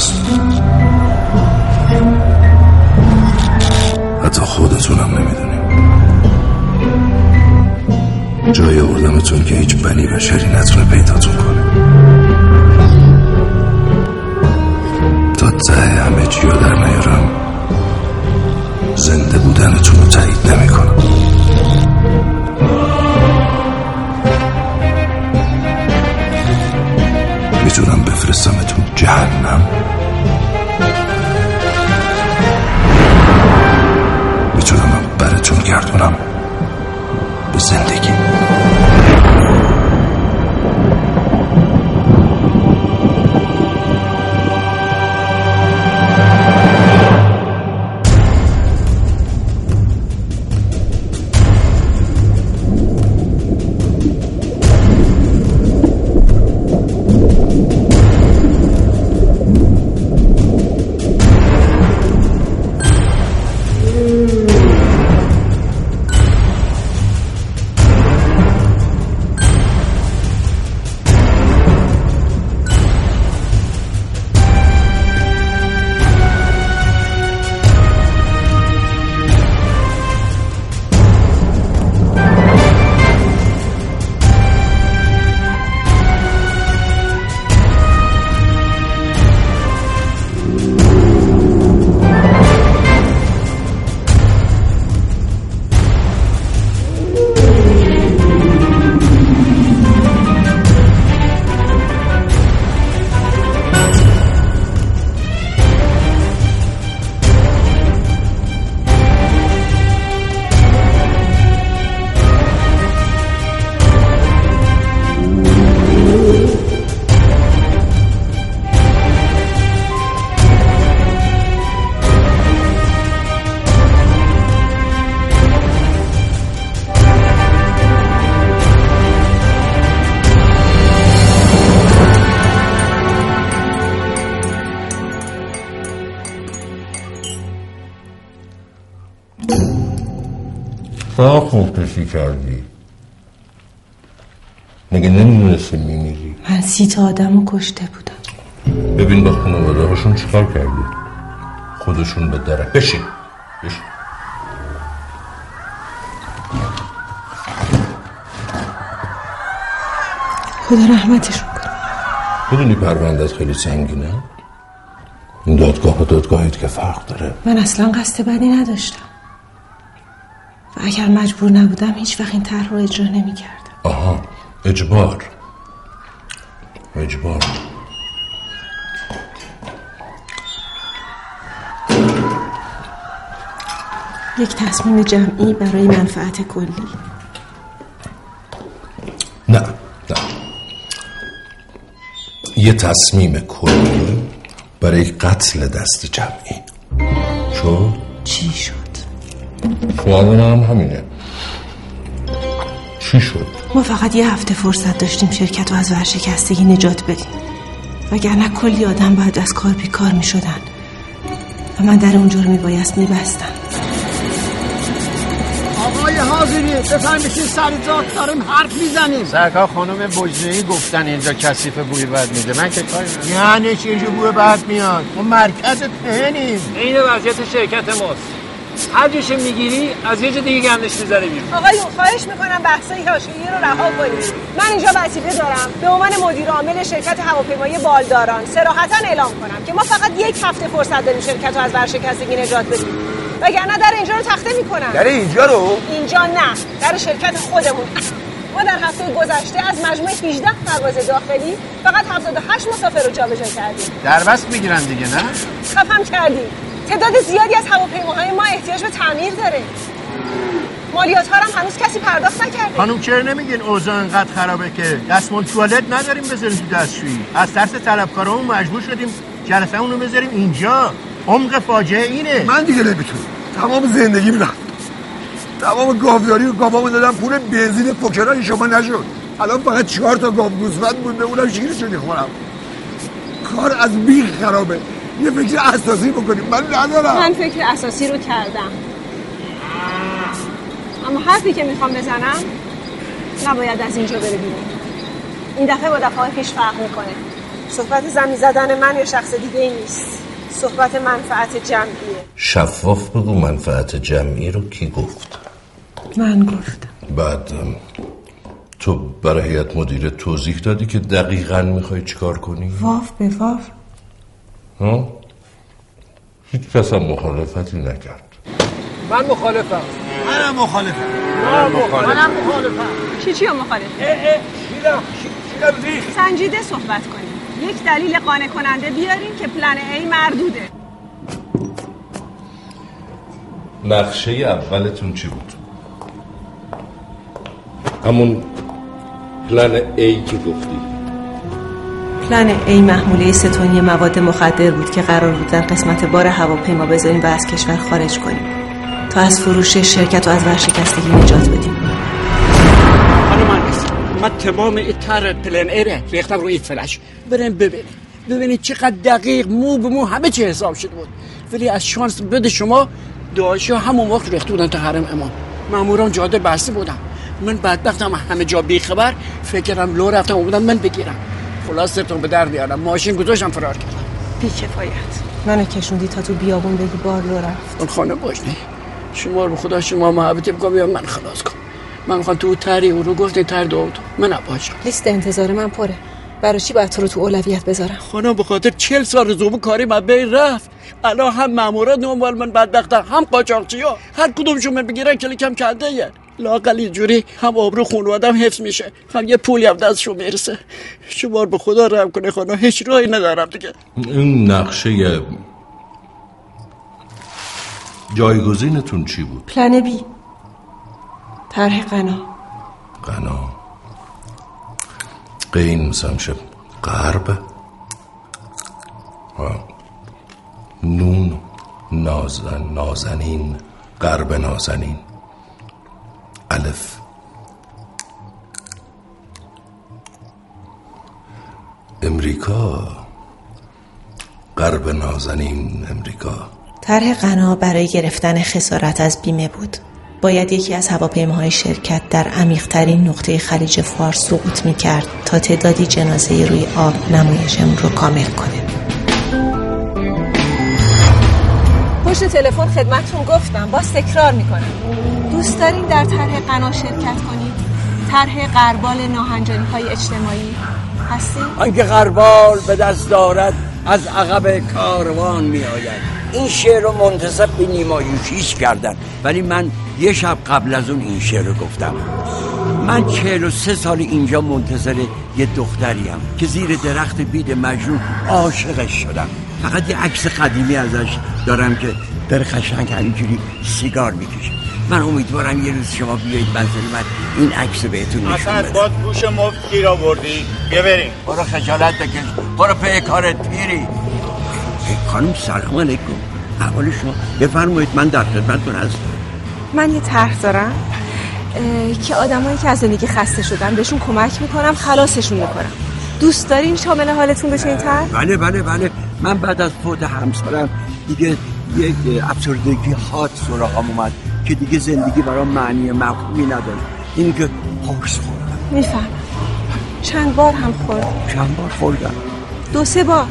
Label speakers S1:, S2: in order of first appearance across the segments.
S1: هست. حتی خودتونم نمی‌دونیم جای آوردمتون که هیچ بنی بشری نتونه پیداتون کنه. تا ته همه چی در نیارم زنده بودنتون رو تایید نمی‌کنم. می‌تونم بفرستمتون جهنم؟
S2: مفتشی کردی؟ مگه نمی‌دونستی میمیری؟
S3: من سی تا آدم رو کشته بودم.
S2: ببین با خانواده هاشون چیکار کردی؟ خودشون به دره بشین. بشین.
S3: خدا رحمتشون کنه.
S2: می‌دونی پروندت خیلی سنگینه؟ این دادگاه و دادگاهیت که فرق داره.
S3: من اصلا قصد بدی نداشتم. و اگر مجبور نبودم هیچ وقت این طرح رو اجرا نمی کردم
S2: آها اجبار. اجبار.
S3: یک تصمیم جمعی برای منفعت کلی.
S2: نه نه. یه تصمیم کلی برای قتل دست جمعی. شد؟ سوال هم همینه. چی شد؟
S3: ما فقط یه هفته فرصت داشتیم شرکت رو از ورشکستگی نجات بدیم. وگرنه کلی آدم بعد از کار بیکار می شدن و من در اونجا رو می بایست می بستم
S4: آقای حاضری بفرمایید سر جات داریم حرف می‌زنیم.
S5: سرکار خانم بجنهی گفتن اینجا کثیف بوی بد میده. من که کاری.
S4: یعنی چی اینجا بوی بد میاد؟ ما مرکز پهنیم.
S5: این وضعیت شرکت ماست. هر جوش می‌گیری از یه جا دیگه گندش می‌ذاره بیرون.
S6: آقایون خواهش می‌کنم بحثای حاشیه‌ای رو رها کنید. من اینجا وظیفه دارم به عنوان مدیر عامل شرکت هواپیمایی بالداران صراحتا اعلام کنم که ما فقط یک هفته فرصت داریم شرکت رو از ورشکستگی نجات بدیم. وگرنه در اینجا رو تخته می‌کنم.
S4: در اینجا رو؟
S6: اینجا نه در شرکت خودمون. ما در هفته گذشته از مجموع 18 پرواز داخلی فقط 78 مسافر رو جابجا کردیم.
S5: در بست می‌گیرن دیگه نه؟
S6: خفم کردیم. تعداد زیادی از هواپیماهای ما احتیاج به تعمیر داره. مالیات ها هم هنوز کسی پرداخت نکرده.
S4: خانم چرا نمیگین اوضاع انقدر خرابه که دستمال توالت نداریم بذاریم تو دستشویی؟ از ترس طلبکارامون مجبور شدیم جلسه اونو بذاریم اینجا. عمق فاجعه اینه.
S7: من دیگه نمی‌تونم. تمام زندگی میرم تمام گاوداری و گاوامو دادم پول بنزین پوکرای شما نشد. الان فقط چهار تا گاو گوسفند مونده اونم شیرشو می‌خورم کار از بیخ خرابه. یه فکر اساسی بکنیم. من ندارم.
S6: من فکر اساسی رو کردم. اما حرفی که می‌خوام بزنم نباید از اینجا بره بیرون. این دفعه با دفعه پیش فرق می‌کنه. صحبت زمین زدن من یا شخص دیگه ای نیست. صحبت منفعت جمعیه.
S2: شفاف بگو منفعت جمعی رو کی گفت؟
S3: من گفتم.
S2: بعد تو برای هیئت مدیره توضیح دادی که دقیقا می‌خوای چیکار کنی؟
S3: واف به واف؟
S2: هیچ کس هم مخالفتی نکرد.
S5: من مخالفم.
S7: منم مخالفم.
S5: منم مخالفم.
S6: چی چی مخالف
S5: شیرم شیرم ریخ
S6: سنجیده صحبت کنیم. یک دلیل قانع کننده بیارین که پلن ای مردوده.
S2: نقشه اولتون چی بود؟ همون پلن ای که گفتی.
S3: پلن ای محموله ستونی مواد مخدر بود که قرار بود در قسمت بار هواپیما بذاریم و از کشور خارج کنیم. تا از فروش شرکت و از ورشکستگی نجات بدیم.
S8: من تمام این تر پلن ایره ریختم روی فلش. بریم ببینیم. ببینید چقدر دقیق مو به مو همه چی حساب شده بود. ولی از شانس بده شما دعایشا همون وقت ریخته بودن تا حرم امام. ماموران جاده بسته بودن من بدبختم همه جا بیخبر. فکرم لو رفتم بودم من بگیرم. خلاص سرتون به در بیارم. ماشین گذاشتم فرار کردم
S3: بی کفایت. منو کشوندی تا تو بیابون بگی بارلو رفت.
S8: اون خانه باشنی شما رو خدا شما محبتی بکن بیا من خلاص کن. من می‌خوام تو تری او رو گفتین تر دو من نباشم
S3: لیست انتظار من پره. برای چی باید تو رو تو اولویت بذارم؟
S8: خانم به خاطر چل سال رزومه کاری من بین رفت. الان هم مامورا دنبال من بدبختن هم قاچاقچی ها هر کدومشون من بگیرن کلیکم کنده یه لاقل اینجوری هم آبرو خانوادم حفظ میشه. هم یه پولی هم دستشون می‌رسه. شما رو به خدا رحم کنه خانم. هیچ راهی ندارم دیگه.
S2: این نقشه جایگزینتون چی بود؟
S3: پلن بی. طرح قنا
S2: قنا قین مثلا میشه غرب. نون نازن نازنین غرب نازنین. الف امریکا غرب نازنین امریکا
S3: طرح غنا برای گرفتن خسارت از بیمه بود. باید یکی از هواپیماهای شرکت در عمیقترین نقطه خلیج فارس سقوط می کرد تا تعدادی جنازه روی آب نمایشمون رو کامل کنه.
S6: پشت تلفن خدمتتون گفتم باز تکرار می‌کنم. دوست دارین در طرح غنا شرکت کنید؟ طرح قربال ناهنجاری های اجتماعی. هستین؟
S8: آنکه غربال به دست دارد از عقب کاروان می آید این شعر رو منتصب به نیمایوشیش کردن. ولی من یه شب قبل از اون این شعر رو گفتم. من چهل و سه سال اینجا منتظر یه دختریم که زیر درخت بید مجنون عاشقش شدم. فقط یه عکس قدیمی ازش دارم که در خشنگ همینجوری سیگار می‌کشه من امیدوارم یه روز شما بیایید منزل من. این عکس رو بهتون نشون
S4: اصلا
S8: بدم.
S4: باز گوش مفت گیر آوردی. بیا بریم.
S8: برو خجالت بکش. برو پی کارت پیری ای، خانم سلام علیکم. احوال شما. بفرمایید من در خدمتتون هستم.
S3: من یه طرح دارم که آدمایی که از زندگی خسته شدن بهشون کمک می‌کنم خلاصشون می‌کنم. دوست دارین شامل حالتون بشه این طرح؟
S8: بله بله بله. من بعد از فوت همسرم دیگه یک افسردگی حاد سراغم اومد. که دیگه زندگی برام معنی مفهومی نداره. این که قرص خوردم.
S3: می‌فهمم. چند بار هم خورد
S8: چند بار خوردم؟
S3: دو سه بار.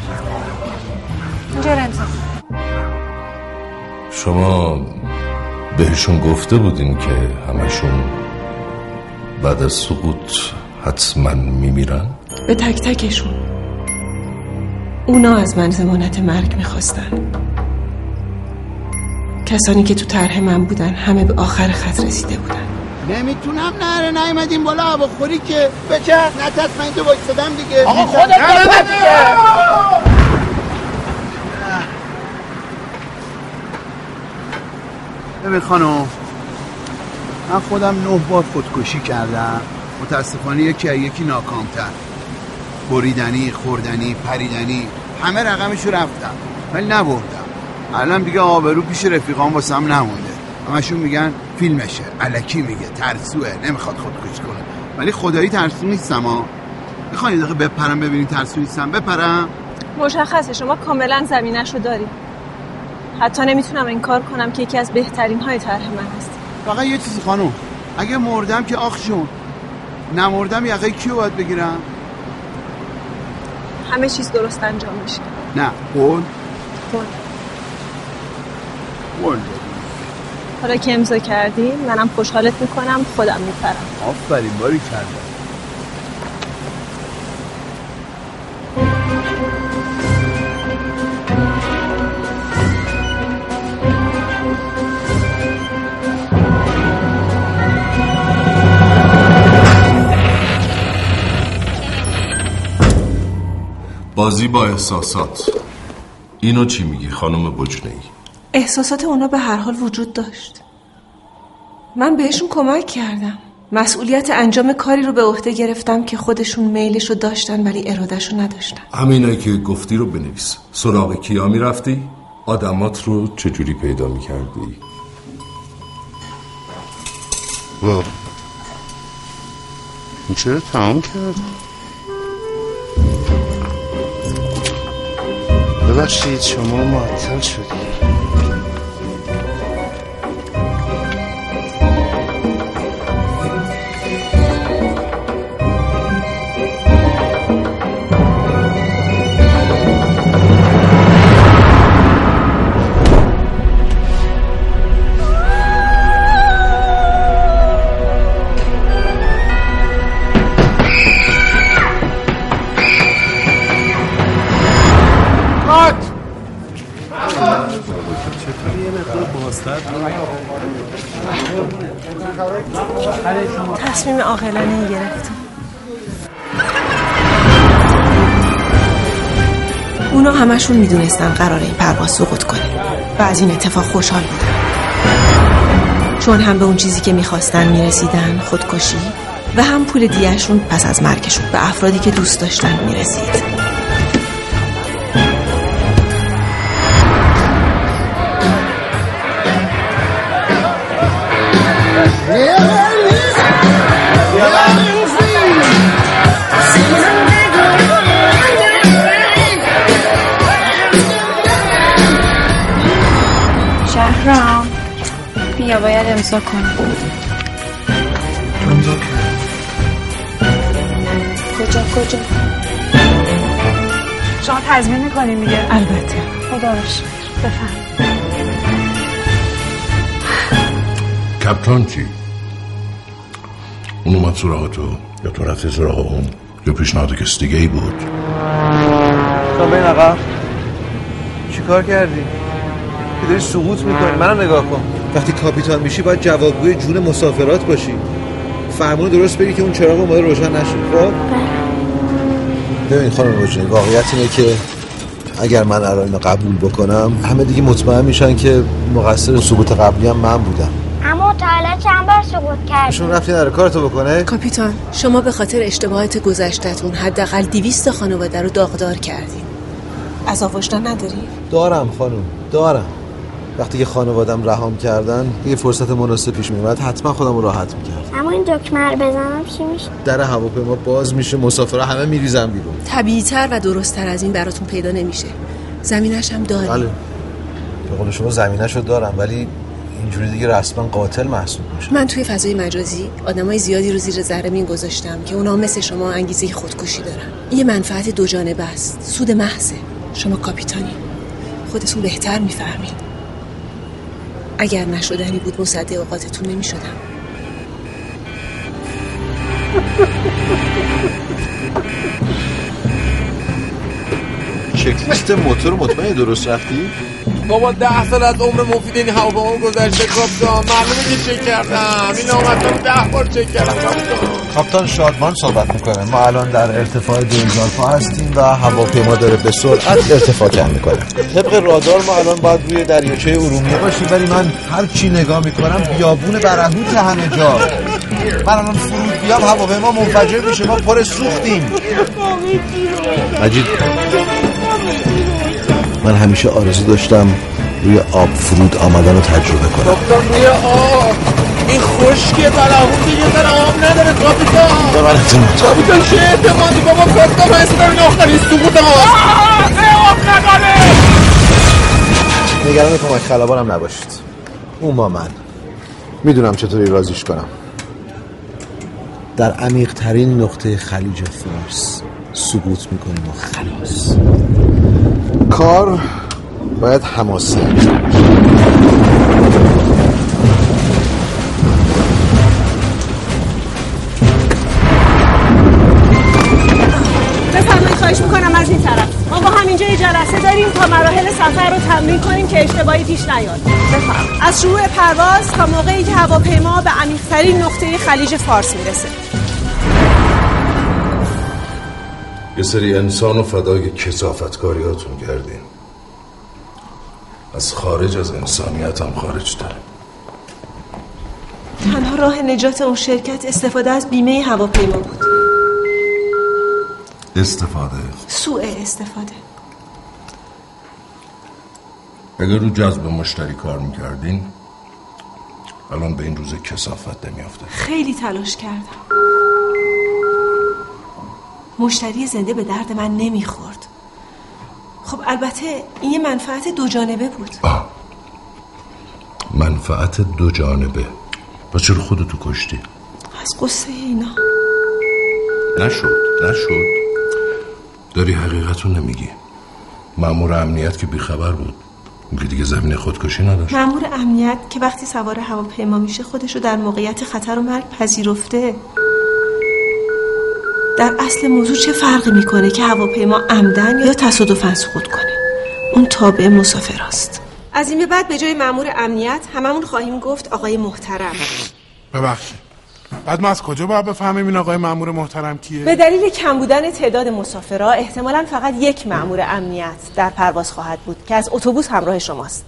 S3: اینجا.
S2: شما بهشون گفته بودین که همشون بعد از سقوط حتما میمیرن؟
S3: به تک تکشون. اونا از من زمانت مرگ می‌خواستن. کسانی که تو طرح من بودن همه به آخر خط رسیده بودن
S4: نمی‌تونم نره نیومدیم بالا هوا خوری که بچه نتت من تو وایستادم دیگه
S5: آقا. خودت
S4: نه، نه،
S5: بپر
S4: نه.
S5: دیگه.
S9: ببین خانم من خودم نه بار خودکشی کردم متاسفانه یکی از یکی ناکامتر بریدنی خوردنی پریدنی همه رقمشو رفتم ولی نبردم الان دیگه آبرو پیش رفیقام واسم نمونده. همشون میگن فیلمشه. علکی میگه ترسوه نمی‌خواد خودکشی کنه. ولی خدایی ترسو نیستم ها می‌خوان یه دقیقه بپرم ببینین ترسو نیستم. بپرم.
S6: مشخصه شما کاملا زمینش رو داریم حتی نمی‌تونم انکار کنم که یکی از بهترین های طرح من هست.
S9: فقط یه چیزی خانم. اگه مردم که آخ جون نمردم یقه کیو باید بگیرم؟
S6: همه چیز درست انجام میشه.
S9: نه قول.
S6: قول.
S9: قول
S6: حالا که امضا کردی منم خوشحالت می‌کنم خودم میپرم.
S9: آفرین باری کردم.
S2: بازی با احساسات. اینو چی میگی خانم بجنه ای
S3: احساسات اونا به هر حال وجود داشت. من بهشون کمک کردم. مسئولیت انجام کاری رو به عهده گرفتم که خودشون میلش رو داشتن ولی ارادش رو نداشتن.
S2: همینایی که گفتی رو بنویس. سراغ کیا می‌رفتی؟ آدمات رو چجوری پیدا می‌کردی؟
S10: وا این چرا تمام کرد؟ ببخشید شما معطل شدید
S3: تصمیم عاقلانه گرفتم اونا همشون می‌دونستن قراره این پرواز سقوط کنه و از این اتفاق خوشحال بودن. چون هم به اون چیزی که می‌خواستن می‌رسیدن خودکشی و هم پول دیهشون پس از مرگشون به افرادی که دوست داشتن می‌رسید.
S11: امضا کنم. کجا کجا؟
S6: شما تضمین می‌کنین میگه؟
S3: البته.
S6: خدا رو شکر. بفهم
S2: کپتان چی؟ اون اومد سراغ تو؟ یا تو رفتی سراغ اون؟ یا پیشنهاد کس دیگه ای بود؟
S12: تا بین عقب چی کار کردی؟ که داری سقوط می‌کنی؟ منم نگاه کن. وقتی کاپیتان میشی باید جوابگوی جون مسافرات باشی. فرمون درست بگی که اون چراغ اومده روشن نشه خب؟
S13: ببین خانم وجنی واقعیت اینه که اگر من الان اینو قبول بکنم همه دیگه مطمئن میشن که مقصر سقوط قبلی هم من بودم.
S14: اما تا حالا چند بار سقوط کردی؟
S13: شما رفتی نره کارتو بکنه؟
S3: کاپیتان شما به خاطر اشتباهات گذشتهتون حداقل دیویست خانواده رو داغدار کردین. عذاب وجدان نداری؟
S13: دارم خانم دارم. وقتی که خانوادم رهام کردن یه فرصت مناسب پیش میومد حتما خودم رو راحت می‌کرد
S14: اما این دکمه رو بزنم چی میشه؟
S13: در هواپیما باز میشه مسافرها همه میریزن بیرون.
S3: طبیعیتر و درستتر از این براتون پیدا نمیشه. زمینش هم داری.
S13: بله. به قول شما زمینش رو دارم ولی اینجوری دیگه رسما قاتل محسوب میشه.
S3: من توی فضای مجازی آدمای زیادی رو زیر ذره مین گذاشتم که اونا مثل شما انگیزه خودکشی دارن. یه منفعت دو جانبه است. سود محضه. شما کاپیتانی. خودتون بهتر می‌فهمین. اگر نشدنی بود مصدق اوقاتتون نمی‌شدم.
S13: چکلیست موتور مطمئن درست رفتی؟
S15: بابا ده سال از عمر مفید این هواپیما گذشته کاپتان معلومه که چک کردم. این آمدتم ده بار چک کردم. کاپتان
S13: کاپتان شادمان صحبت می‌کنه. ما الان در ارتفاع 2000 پا هستیم و هواپیما داره به سرعت ارتفاع کم می‌کنه. طبق رادار ما الان باید روی دریاچه ارومیه باشیم. ولی من هر چی نگاه می‌کنم بیابون برهوت همه جا. من الان فرود بیام هواپیما منفجر میشه ما پر سوختیم. مجید من همیشه آرزو داشتم روی آب فرود آمدن رو تجربه کنم.
S15: کاپتان روی آب. این خشکی بلعون دیگه آب نداره کاپیتان
S13: من کن.
S15: کاپیتان چه اعتمادی بابا کاپیتان هستم این آخرین سقوط نداره
S13: نگران کمک خلبانم نباشید. اون با من. می‌دونم چطوری رازیش کنم. در عمیق ترین نقطه خلیج فارس
S16: سقوط می‌کنیم و خلاص. کار باید حماسی انجام
S17: مراحل سفر رو تمرین کنیم که اشتباهی پیش نیاد. بفرمایید. از شروع پرواز تا موقعی که هواپیما به عمیق‌ترین نقطه خلیج فارس می‌رسه.
S2: یه سری انسان و فدای کسافتکاریاتون کردیم. از خارج از انسانیت هم خارج تر
S3: تنها راه نجات اون شرکت استفاده از بیمه هواپیما بود.
S2: استفاده.
S3: سوء استفاده.
S2: اگر رو جذب مشتری کار می‌کردین؟ الان به این روز کسافت نمیافته.
S3: خیلی تلاش کردم. مشتری زنده به درد من نمی‌خورد. خب البته این یه منفعت دو جانبه بود.
S2: منفعت دو جانبه. و چرا خودتو کشتی؟
S3: از قصه اینا.
S2: نشد نشد. داری حقیقتو نمیگی. مامور امنیت که بیخبر بود. میگه دیگه زمین خودکشی نداشت.
S3: مأمور امنیت که وقتی سوار هواپیما میشه خودش رو در موقعیت خطر و مرگ پذیرفته. در اصل موضوع چه فرقی می‌کنه که هواپیما عمدن یا تصادفا سقوط کنه؟ اون تابع مسافراست. از این به بعد به جای مأمور امنیت هممون خواهیم گفت آقای محترم.
S18: ببخشید. بعد ما از کجا باید بفهمیم این آقای مامور محترم کیه؟
S3: به دلیل کم بودن تعداد مسافرها احتمالا فقط یک مأمور امنیت در پرواز خواهد بود که از اتوبوس همراه شماست.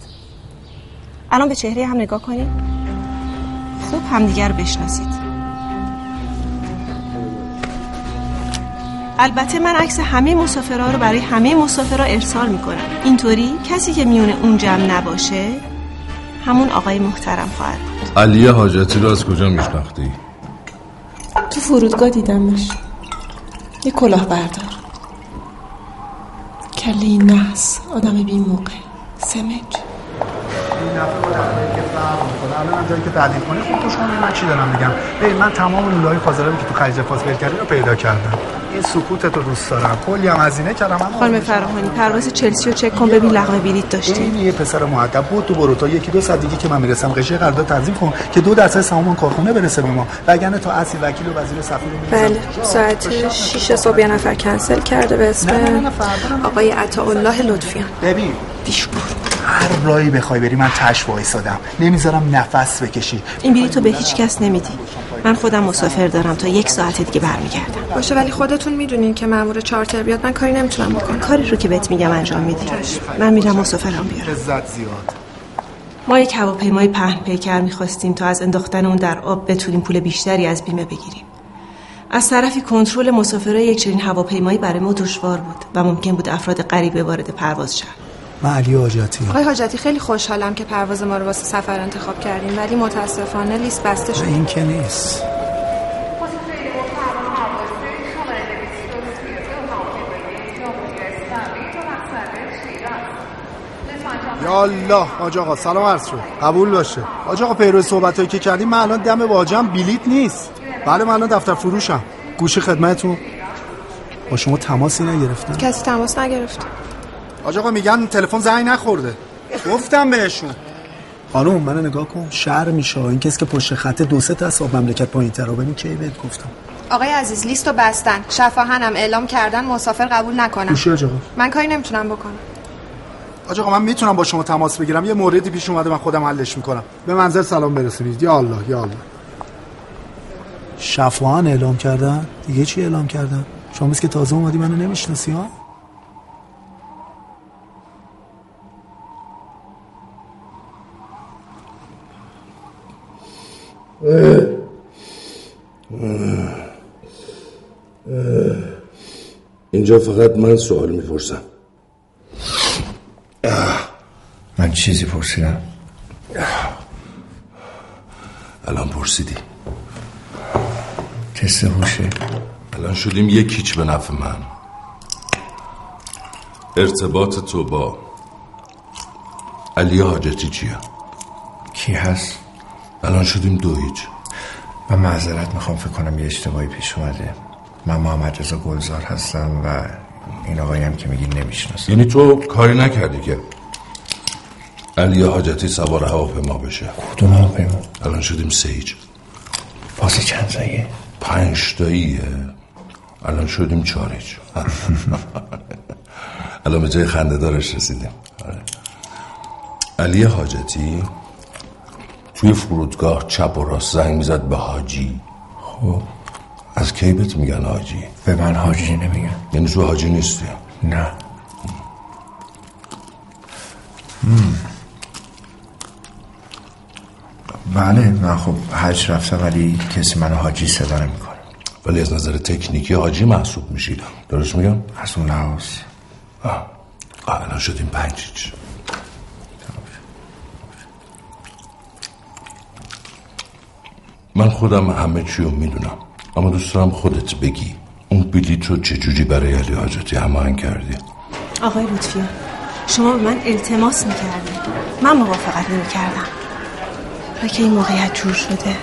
S3: الان به چهره هم نگاه کنید. خوب همدیگر رو بشناسید. البته من عکس همه مسافرها رو برای همه مسافرها ارسال می‌کنم. اینطوری کسی که میونه اون جمع نباشه همون آقای محترم خواهد بود.
S2: علی حاجتی رو از کجا میشناختی؟
S3: تو فرودگاه دیدمش. یه کلاه بردار. کله نحس آدم بی موقع سمج.
S16: الان هم جایی که تعدیل کنی خب گوش کنید من چی دارم میگم ببین من تمام لوله‌های فاضلابی که تو خلیج فارس ول کردی رو پیدا کردم این سکوتت رو دوست دارم کلی هم هزینه کردم.
S3: خانم فراهانی پرواز چلسی رو چک کن ببین لغمه بلیط داشتی
S16: این یه پسر مؤدب بود تو برو تا یکی دو ساعت دیگه که من می‌رسم قضیه قرارداد تنظیم کن که دو درصد سهام کارخونه برسه به ما وگرنه تا اصل وکیل و وزیر سفیر
S11: بله ساعت 6 صبح یه نفر کنسل کرده به اسم. آقای عطاالله لطفیان.
S16: ببین هر راهی بخوای بری من تش وایسادم. نمی‌ذارم نفس بکشی.
S3: این بلیط رو به هیچ کس نمیدی. من خودم مسافر دارم تا یک ساعت دیگه برمیگردم.
S11: باشه ولی خودتون می‌دونین که مامور چارتر بیاد من کاری نمی‌تونم بکنم.
S3: کاری رو که بهت میگم انجام میدی. من میرم مسافرم بیارم
S16: لذت زیاد.
S3: ما یک هواپیمای پهن پیکر می‌خواستیم تا از انداختن اون در آب بتونیم پول بیشتری از بیمه بگیریم. از طرفی کنترل مسافرای یک چنین هواپیمایی برای ما دشوار بود و ممکن بود افراد غریبه وارد پرواز شن
S16: من علی حاجتی.
S11: آقای حاجتی خیلی خوشحالم که پرواز ما رو واسه سفر انتخاب کردیم ولی متاسفانه لیست بسته شد
S16: این که نیست. یا الله آج آقا سلام عرض شد. قبول باشه. آج آقا پیرو صحبت هایی که کردیم من الان دم واجم بلیت نیست. بله من الان دفتر فروشم. گوشی خدمتتون. با شما تماسی نگرفتم.
S11: کسی تماس نگرفت؟
S16: آج آقا میگن تلفن زنگ نخورده. گفتم بهشون. خانم منو نگاه کن. شهر میشه. این کسی که پشت خط دو سه تا از مملکت پایین تر ببین کی بهت گفتم.
S11: آقای عزیز لیست رو بستن. شفاهنم اعلام کردن. مسافر قبول نکنم.
S16: آقا.
S11: من کاری نمی‌تونم بکنم.
S16: آج آقا من می‌تونم با شما تماس بگیرم. یه موردی پیش اومده من خودم حلش می‌کنم. به منزل سلام برسونید. یا الله یا الله. شفاهن اعلام کردن؟ دیگه چی اعلام کردن؟ شما که تازه اومدی منو نمی‌شناسی ها؟
S2: اینجا فقط من سوال می‌پرسم.
S19: من چیزی پرسیدم.
S2: الان پرسیدی.
S19: تست هوشه.
S2: الان شدیم یک هیچ به نفع من. ارتباط تو با علی حاجتی چیه؟
S19: کی هست؟
S2: الان شدیم دو هیچ.
S19: من معذرت می‌خوام فکر کنم یه اشتباهی پیش اومده. من محمد رضا گلزار هستم و این آقایی هم که میگی نمی‌شناسم.
S2: یعنی تو کاری نکردی که علی حاجتی سوار هواپیما بشه؟
S19: کدوم هواپیما؟
S2: الان شدیم سیج
S19: باز چند زایه
S2: پنج تاییه. الان شدیم چارج الان به جای خنده دارش رسیدیم. آره. علی حاجتی؟ توی فرودگاه چپ و راست زنگ می‌زد به حاجی.
S19: خب.
S2: از کی بهت میگن حاجی؟
S19: به من حاجی نمیگن.
S2: یعنی تو حاجی نیستی؟
S19: نه. هم. بله من خب حج رفتم ولی کسی منو حاجی صدا نمی‌کنه.
S2: ولی از نظر تکنیکی حاجی محسوب میشی. درست میگم؟
S19: از اون لحاظ.
S2: آه. الان شدیم پنج من خودم همه چی رو می‌دونم. اما دوست دارم خودت بگی اون بلیط رو چجوری برای علی حاجتی هماهنگ کردی؟
S3: آقای لطفیان شما به من التماس می‌کردی من موافقت نمی‌کردم. و که این موقعیت جور شده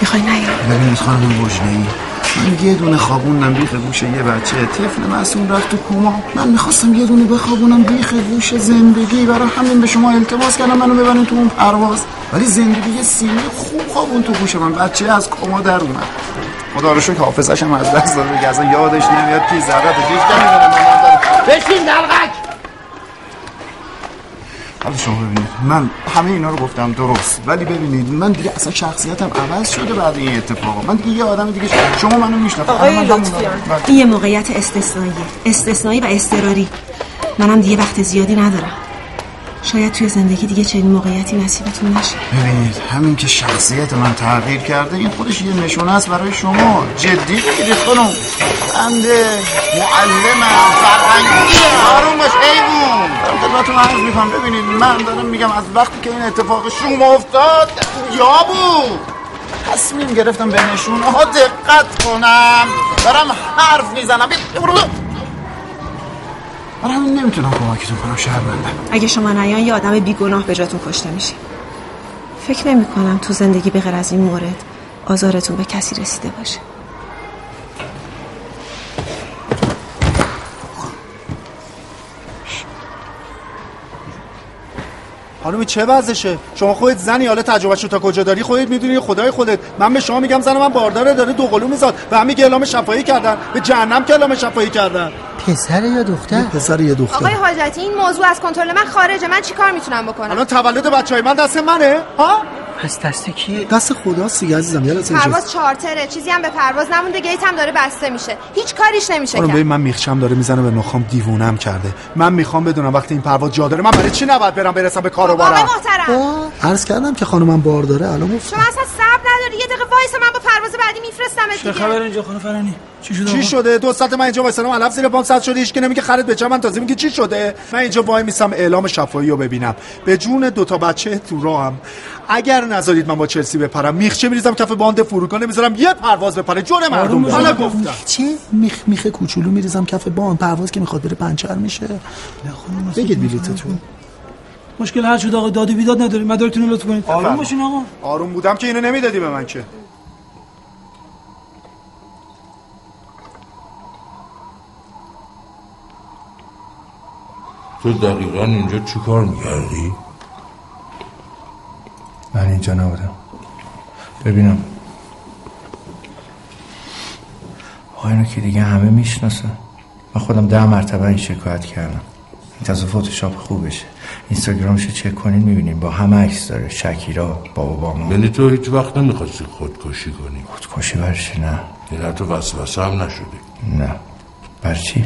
S3: می‌خوای نیام
S20: ببینید خانم وجنهی من یه دونه خوابوندم بیخ گوش یه بچه. طفل مسئول رفت تو کوما. من می‌خواستم یه دونه بخوابونم بیخ گوش زندگی. برای همین به شما التماس کردم منو ببرین تو اون پرواز. ولی زندگی یه سینه خوب خوابون تو گوش من. بچه از کما در اومد. خدا رو شکر حافظش هم از دست داده. دیگه اصلا یادش نمیاد کی ذره به دیگه نمی‌دونم
S21: بشین دلغک.
S20: حالا شما ببینید. من همه اینا رو گفتم درست ولی ببینید من دیگه اصلا شخصیتم عوض شده بعد این اتفاق. من دیگه یه آدم دیگه شما منو می‌شناسید.
S3: آقای لطفیان این یه موقعیت استثنائیه استثنایی و اضطراری. منم دیگه وقت زیادی ندارم. شاید توی زندگی دیگه چنین موقعیتی نصیبتون نشه.
S20: ببینید همین که شخصیت من تغییر کرده این خودش یه نشونه است برای شما. جدی بگیرید خانم؟ بنده معلمم فرهنگی آروم باش دارم خدمتتون عرض می‌کنم. ببینید من دارم میگم از وقتی که این اتفاق شما افتاد یا بود؟ تصمیم گرفتم به نشونه ها دقت کنم. دارم حرف می‌زنم. برای همین نمی‌تونم کمکتون کنم شرمنده.
S3: اگه شما نیان یه آدم بیگناه به جاتون کشته میشه. فکر نمی کنم تو زندگی به غیر از این مورد آزارتون به کسی رسیده باشه.
S16: خانم چه وضعشه؟ شما خودت زنی حالا تجربه تا کجا داری؟ خودت می‌دونی؟ خدای خودت. من به شما میگم زن من بارداره داره دو قلو میزاد. و همین اعلام شفاهی کردن. به جهنم که اعلام شفاهی کردن.
S22: پسر یا دختر؟
S20: پسر یا دختر.
S23: آقای حاجتی این موضوع از کنترل من خارجه. من چیکار می‌تونم بکنم؟
S16: الان تولد بچهای من دست منه. ها؟
S22: پس دست کیه
S20: دست خداست دیگه عزیزم یالا
S23: پرواز چارتره چیزی هم به پرواز نمونده گیت هم داره بسته میشه. هیچ کاریش نمیشه
S16: خانم
S23: کرد.
S16: من میخشم داره می‌زنه به نخام دیوونم کرده. من می‌خوام بدونم وقتی این پرواز جا داره من برای چی نباید برم برسم به کار و
S23: آقای
S16: بارم
S23: محترم.
S20: عرض کردم که خانمم بار داره الان گفت
S23: شما اصلا صبر یه دقیقه وایس من با پرواز بعدی میفرستم
S22: چه خبر اینجا خانم فرانی؟ چی شده
S16: چی شده؟ دو ساعت من اینجا وایسادم علف زیر پام صد شده هیچ که نمیگه خرید به من تازه میگه چی شده؟ من اینجا وای میسم اعلام شفاهی رو ببینم. به جون دو تا بچه تو راهم. اگر نذارید من با چلسی بپرم میخچه میریزم؟ کف باند فرودگاه نمی‌ذارم. یه پرواز بپره. جون مردم. حالا گفتم.
S20: چه میخ میخ کوچولو میریزم کف بان پرواز که می‌خواد بره پنچر میشه. بگید بلیتتون.
S22: مشکل حل شد آقا. دادی بیداد نداریم. مدارتون رو لطف کنید. آروم باشین آقا.
S16: آروم بودم که اینو نمی‌دادی به من که.
S2: تو دقیقا اینجا چی کار می‌کردی؟
S19: من اینجا نبودم. ببینم. آقا اینو که دیگه همه می‌شناسن. من خودم ده مرتبه این شکایت کردم. تازه فوتوشاپ خوبشه اینستاگرامشو چک کنین می‌بینین با همه عکس داره. شکیرا بابا با ما
S2: یعنی تو هیچ وقت نمی‌خواستی خودکشی کنی.
S19: خودکشی برش نه.
S2: یعنی تو وسوسه هم نشدی.
S19: نه. بر چی؟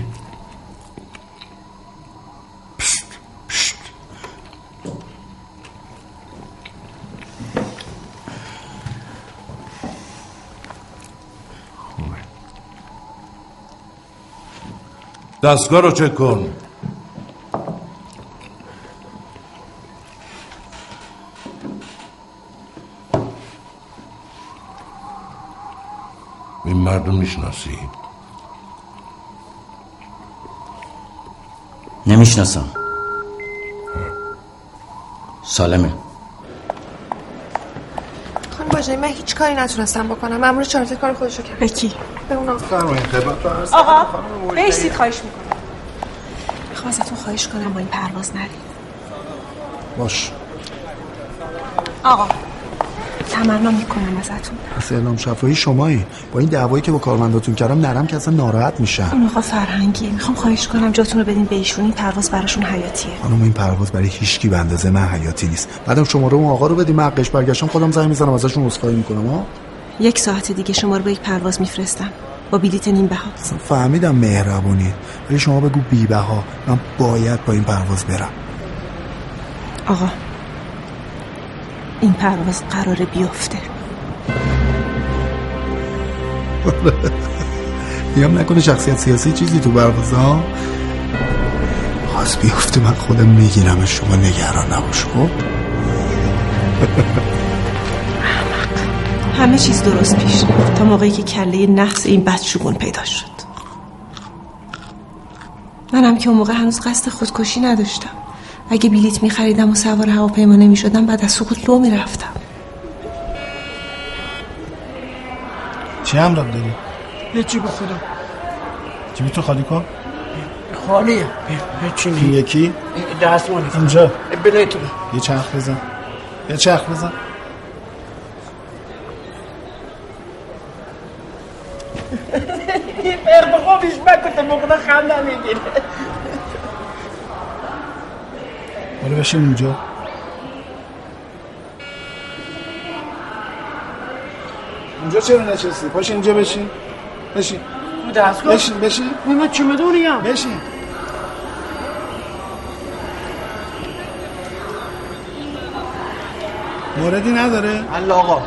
S2: دستگاه رو چک کن این مردم می‌شناسی؟
S24: نمی‌شناسم. سالمه.
S23: خانم
S25: ماجرا من هیچ کاری نتونستم بکنم. مامور چارتر کار خودشو کرد.
S3: به کی؟
S25: به اونا.
S20: آقا بیستید خواهش می‌کنم.
S3: می‌خوام ازتون خواهش کنم با این پرواز ندید
S26: باش.
S3: آقا. تمنا می‌کنم ازتون.
S16: پس اعلام شفاهی شمایی. با این دعوایی که با کارمنداتون کردم نرم که اصلا ناراحت میشن.
S3: اون آقا فرهنگیه می‌خوام خواهش کنم جاتون رو بدین به ایشون این پرواز براشون حیاتیه.
S16: خانم این پرواز برای هیچکی به اندازه من حیاتی نیست. بعدم شماره اون آقا رو بدیم من حقش برگشتم خودم زنگ می‌زنم ازشون عذرخواهی می‌کنم ها؟
S3: یک ساعت دیگه شما رو با یک پرواز میفرستم. با بلیت نیم بها
S16: فهمیدم مهربونی. ولی شما بگو بی بها من باید با این پرواز برم.
S3: آقا این پرواز قراره بیفته.
S16: میگم نکنه شخصیت سیاسی چیزی تو پرواز ها؟ خواست بیفته من خودم می‌گیرم شما نگران نباش خب؟
S3: همه چیز درست پیش رفت تا موقعی که کله نحس این بدشگون پیدا شد. منم که اون موقع هنوز قصد خودکشی نداشتم. اگه بلیت میخریدم و سوار هواپیما نمی‌شدم بعد از سقوط لو می‌رفتم.
S27: چی هم داری؟ یه چی به خدا.
S16: چی تو خالی کن؟
S27: خالیه هیچی
S16: این یکی؟
S27: دستمالی.
S16: اینجا.
S27: بده تو
S16: یه چرخ بزن. یه چرخ بزن.
S27: خوبیش بکته موقع خنده می‌گیره
S16: برو بشین اینجا اینجا چرا نشستی؟ پاش اینجا بشین. بشین.
S27: دستگاه؟
S16: بشین بشین.
S27: من چمدونیم
S16: بشین. موردی نداره؟
S27: الله آقا.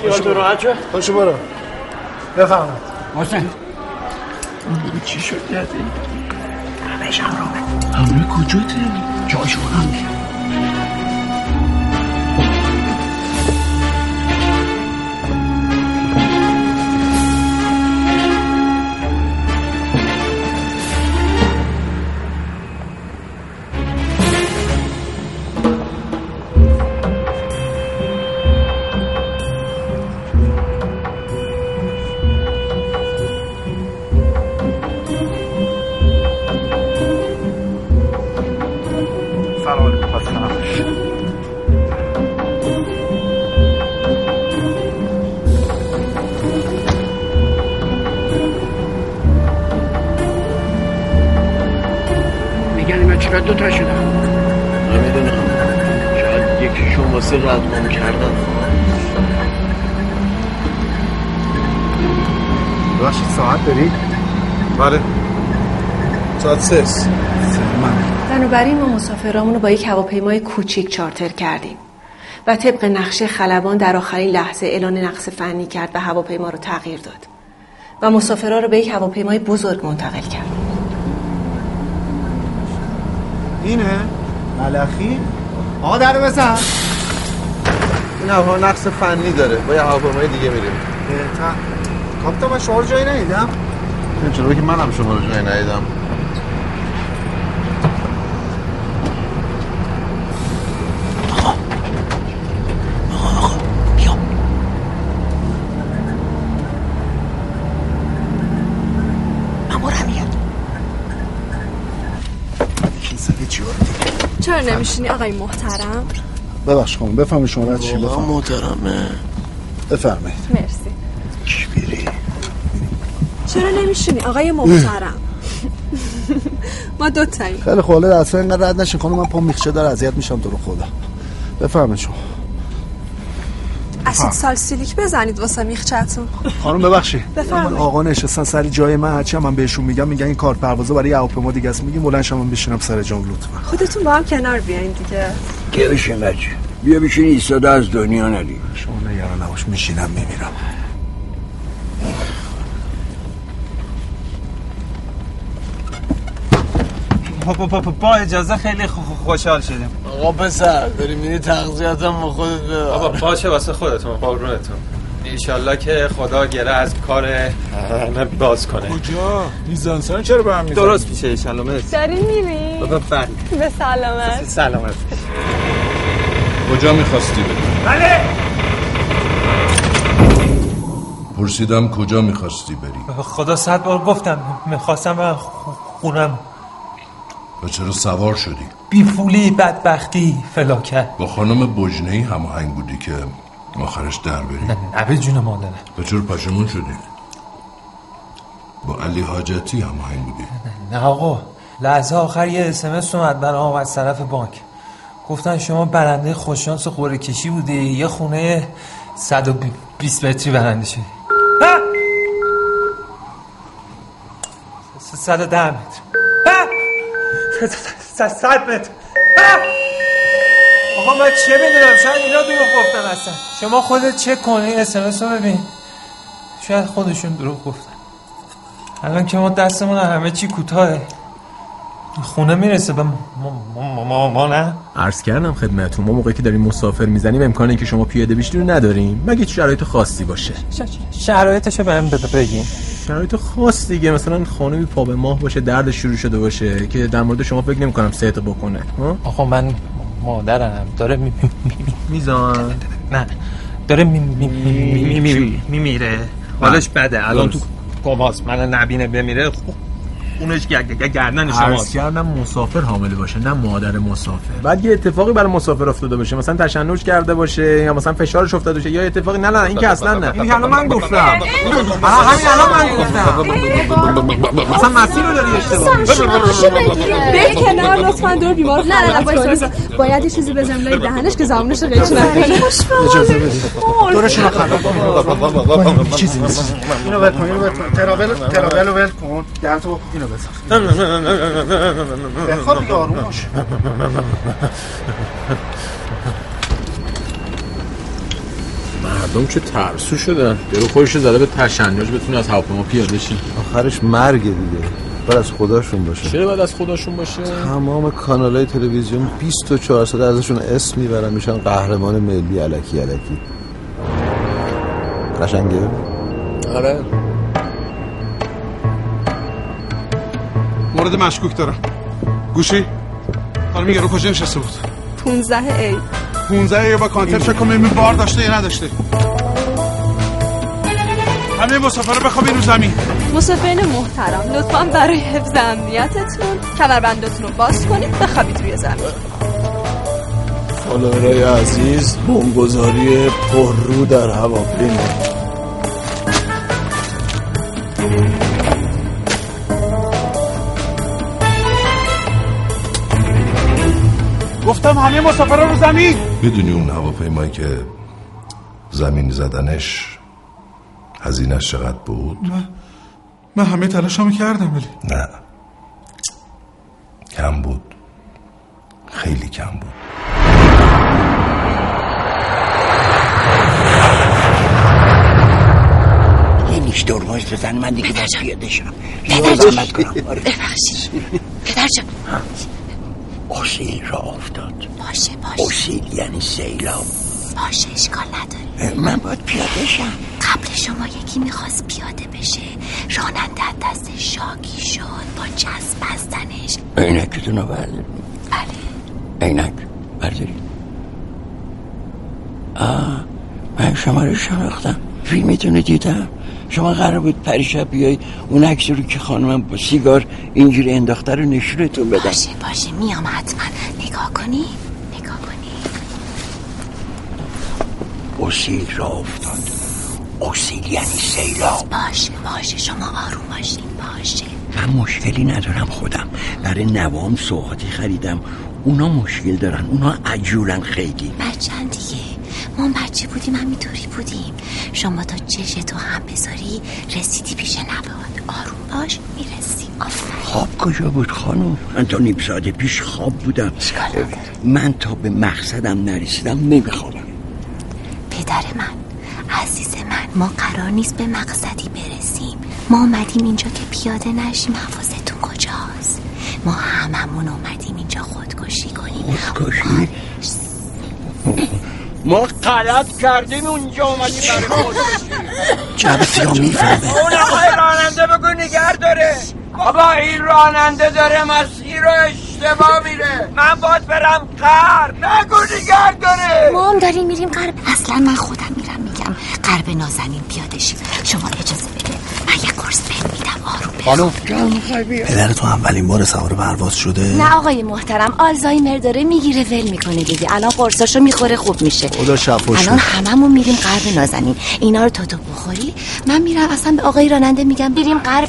S27: خیال تو راحت شد
S16: پاشو برو. بفهمم
S27: حسین
S28: چی شد؟ کردی؟ همش همراه همراه کجاته؟ جاشو هم
S26: سلام
S13: سه
S3: بنابراین ما مسافرامون رو با یک هواپیمای کوچیک چارتر کردیم و طبق نقشه خلبان در آخرین لحظه اعلان نقص فنی کرد و هواپیما رو تغییر داد و مسافرها رو به یک هواپیمای بزرگ منتقل کرد.
S16: اینه؟ ملخی؟ آقا در بزن!
S13: این هوا نقص فنی داره. با یه هواپیمای دیگه میریم.
S16: بهتر. کاپیتان من شما رو جایی ندیدم.
S13: چرا که منم شما رو جایی ندیدم.
S25: نمیشینی؟ آقای محترم.
S16: ببخش خانم بفهمید شما چی؟ بفهم
S29: محترمه.
S16: بفرمایید.
S25: مرسی. چرا نمیشینی آقای محترم؟ ما دو تاییم.
S16: خیلی حالا اصلا اینقدر رد نشین. خانم من پا میخچه داره اذیت میشم تو رو خدا. بفرمایید شما.
S25: اسید سالسیلیک بزنید واسه میخچتون
S16: خانم ببخشید آقا نشستن سر جای من هرچی من بهشون میگم میگن این کار پروازه برای هواپیما دیگه است. میگیم بلند شم من بشینم سر جام لطفا.
S25: خودتون با هم کنار بیاین دیگه.
S8: که بشین بچه؟ بیا بشین ایستاده از دنیا ندی
S16: شما نگران نباش میشینم میمیرم.
S30: با اجازه خیلی خوشحال شدیم.
S29: آقا پسر داری میری تغذیت هم خودت ببر.
S30: آقا باشه واسه خودتون قربونتون. ایشالله که خدا گره از کار همه باز کنه.
S18: کجا؟ میزانسان چرا به هم می‌زنی؟
S30: درست میشه ایشالله مرسی.
S25: دارین میری؟
S30: بابا بله.
S25: به سلامت.
S30: سلامت.
S18: کجا می‌خواستی بری؟
S27: بله.
S2: پرسیدم کجا می‌خواستی بری؟
S31: خدا صد بار گفتم می‌خواستم برم خونم.
S2: و چرا سوار شدی؟
S31: بیفولی بدبختی فلاکت
S2: با خانم بجنه ای هماهنگ بودی که آخرش در بری.
S31: نه به جون مادرم
S2: و چرا پشمون شدی؟ با علی حاجتی هماهنگ بودی؟
S31: نه آقا. لحظه آخر یه اسمس اومد برام از طرف بانک. گفتن شما برنده خوششانس و قره کشی بودی. یه خونه 120 متری برنده شدی. ها! 110 متر! 100 متر! آقا من چه بدونم شاید اینا دروغ گفتن اصلا. شما خودت چک کن این اسمس رو ببین. شاید خودشون دروغ گفتن. الان که ما دستمون همه چی کوتاهه. خونه می‌رسه به ما, ما, نه
S15: عرض کردم خدمتتون ما موقعی که داریم مسافر می‌زنیم امکان که شما پیاده بشید رو نداریم. مگه شرایط خاصی باشه؟
S31: شرایطشو بهم بگین.
S15: شرایط خاص دیگه مثلا خانمی پا به ماه باشه درد شروع شده باشه که در مورد شما فکر نمی کنم صدق بکنه.
S31: آقا من مادرم. داره می
S15: میزان.
S31: نه داره می می می می میره. حالش بده. الان تو کوماست من نبینه بمیره. اونش گردن
S15: عرض
S31: شماست
S15: کردم مسافر حامله باشه نه مادر مسافر بعد یه اتفاقی برای مسافر افتاده باشه مثلا تشنج کرده باشه یا مثلا فشارش افتاده باشه یا اتفاقی نه نه این که اصلا نه این الان من گفتم همین الان من گفتم مثلا مسیر رو داری اشتباه
S32: به کنار لطفا دور بیمار نه نه باید یه چیزی بزنم لای دهنش که زمانش رو قیچ نکنه
S16: اجازه بدید دورشون رو خراب چیزی نیست اینو ول کن اینو ول کن ترابل ترابل رو ول کن تو اینو بخواب دیگه آروم باش
S33: مردم چه ترسو شدن درو خودش زده به تشنج بتونه از هواپیما پیاده شی.
S13: آخرش مرگ دیگه. بعد از خداشون باشه.
S33: چرا بعد از خودشون باشه؟
S13: تمام کانال های تلویزیون 24 ساعت ازشون اسم می‌برن میشن قهرمان ملی علکی علکی. قشنگه؟
S33: آره.
S18: مورد مشکوک دارم. گوشی؟ خانم یارو کجا نشسته بود؟
S32: 15 ای.
S18: 15 یا با کانتر چک کنم بار داشته یا نداشته. همه مسافر رو بخوابین رو زمین
S32: مسافرین محترم لطفا برای حفظ امنیتتون کمربندتون رو باز کنید بخوابید روی زمین.
S26: فالوورای عزیز بمبگذاری پررو در هواپیما.
S18: گفتم همه مسافر رو زمین.
S2: می‌دونی اون هواپیمایی که زمین زدنش هزینهش چقدر بود؟
S18: من, من همه تلاشامو کردم ولی.
S2: نه. کم بود. خیلی کم بود.
S8: یه نیش درماز بزن من دیگه باز پیاده شم آره.
S34: ببخشید. پدر جان
S8: اصیل را افتاد.
S34: باشه باشه.
S8: اصیل یعنی سیلاب.
S34: باشه اشکال نداره.
S8: من باید پیاده شم.
S34: قبل شما یکی می‌خواست پیاده بشه. راننده از دست شاکی شد با چسب بستنش.
S8: عینکتون رو برداری
S34: بله.
S8: عینک برداری. آه من شما رو شناختم. فیلمتون رو دیدم؟ شما قرار بود پریشب بیای اون عکس رو که خانمم با سیگار اینجوری انداخته رو نشونتون بدم.
S34: باشه باشه میام حتما. نگاه کنی؟ نگاه کنی.
S8: اصیل را افتاد. اصیل یعنی سیلاب.
S34: باشه باشه. شما آروم باشین باشه.
S8: من مشکلی ندارم خودم. برای نوام سوغاتی خریدم. اونا مشکل دارن. اونا عجولن خیلی.
S34: بچن دیگه ما هم بچه بودیم همینطوری بودیم. شما تا چشتو هم بذاری رسیدی پیش نباد آروم باش می‌رسی.
S8: خواب کجا بود خانم؟ من تا نیم ساعت پیش خواب بودم. من تا به مقصدم نرسیدم نمیخوابم.
S34: پدر من عزیز من ما قرار نیست به مقصدی برسیم. ما اومدیم اینجا که پیاده نشیم. حواستون کجاست؟ ما هممون اومدیم اینجا خودکشی کنیم.
S8: خودکشی؟ ما غلط کردیم اونجا اومدیم برای خودکشی جبتی رو می‌فهمه.
S33: اون آقای راننده بگو نگر داره. بابا این راننده داره مسیر رو اشتباه میره. من باید برم قرب نگو نگر داره.
S34: ما هم داریم میریم قرب اصلا من خودم میرم میگم. قرب نازنین پیاده شیم. شما اجازه قرص بهت میدم آروم
S33: خانم. پدرتون اولین بار سوار پرواز شده؟
S34: نه آقای محترم آلزایمر داره می‌گیره ول می‌کنه دیگه. الان قرصاشو می‌خوره خوب میشه.
S33: خدا شفاش
S34: الان هممون میریم غرب نازنین. اینا رو تو تو بخوری. من میرم اصلا به آقای راننده میگم بریم غرب.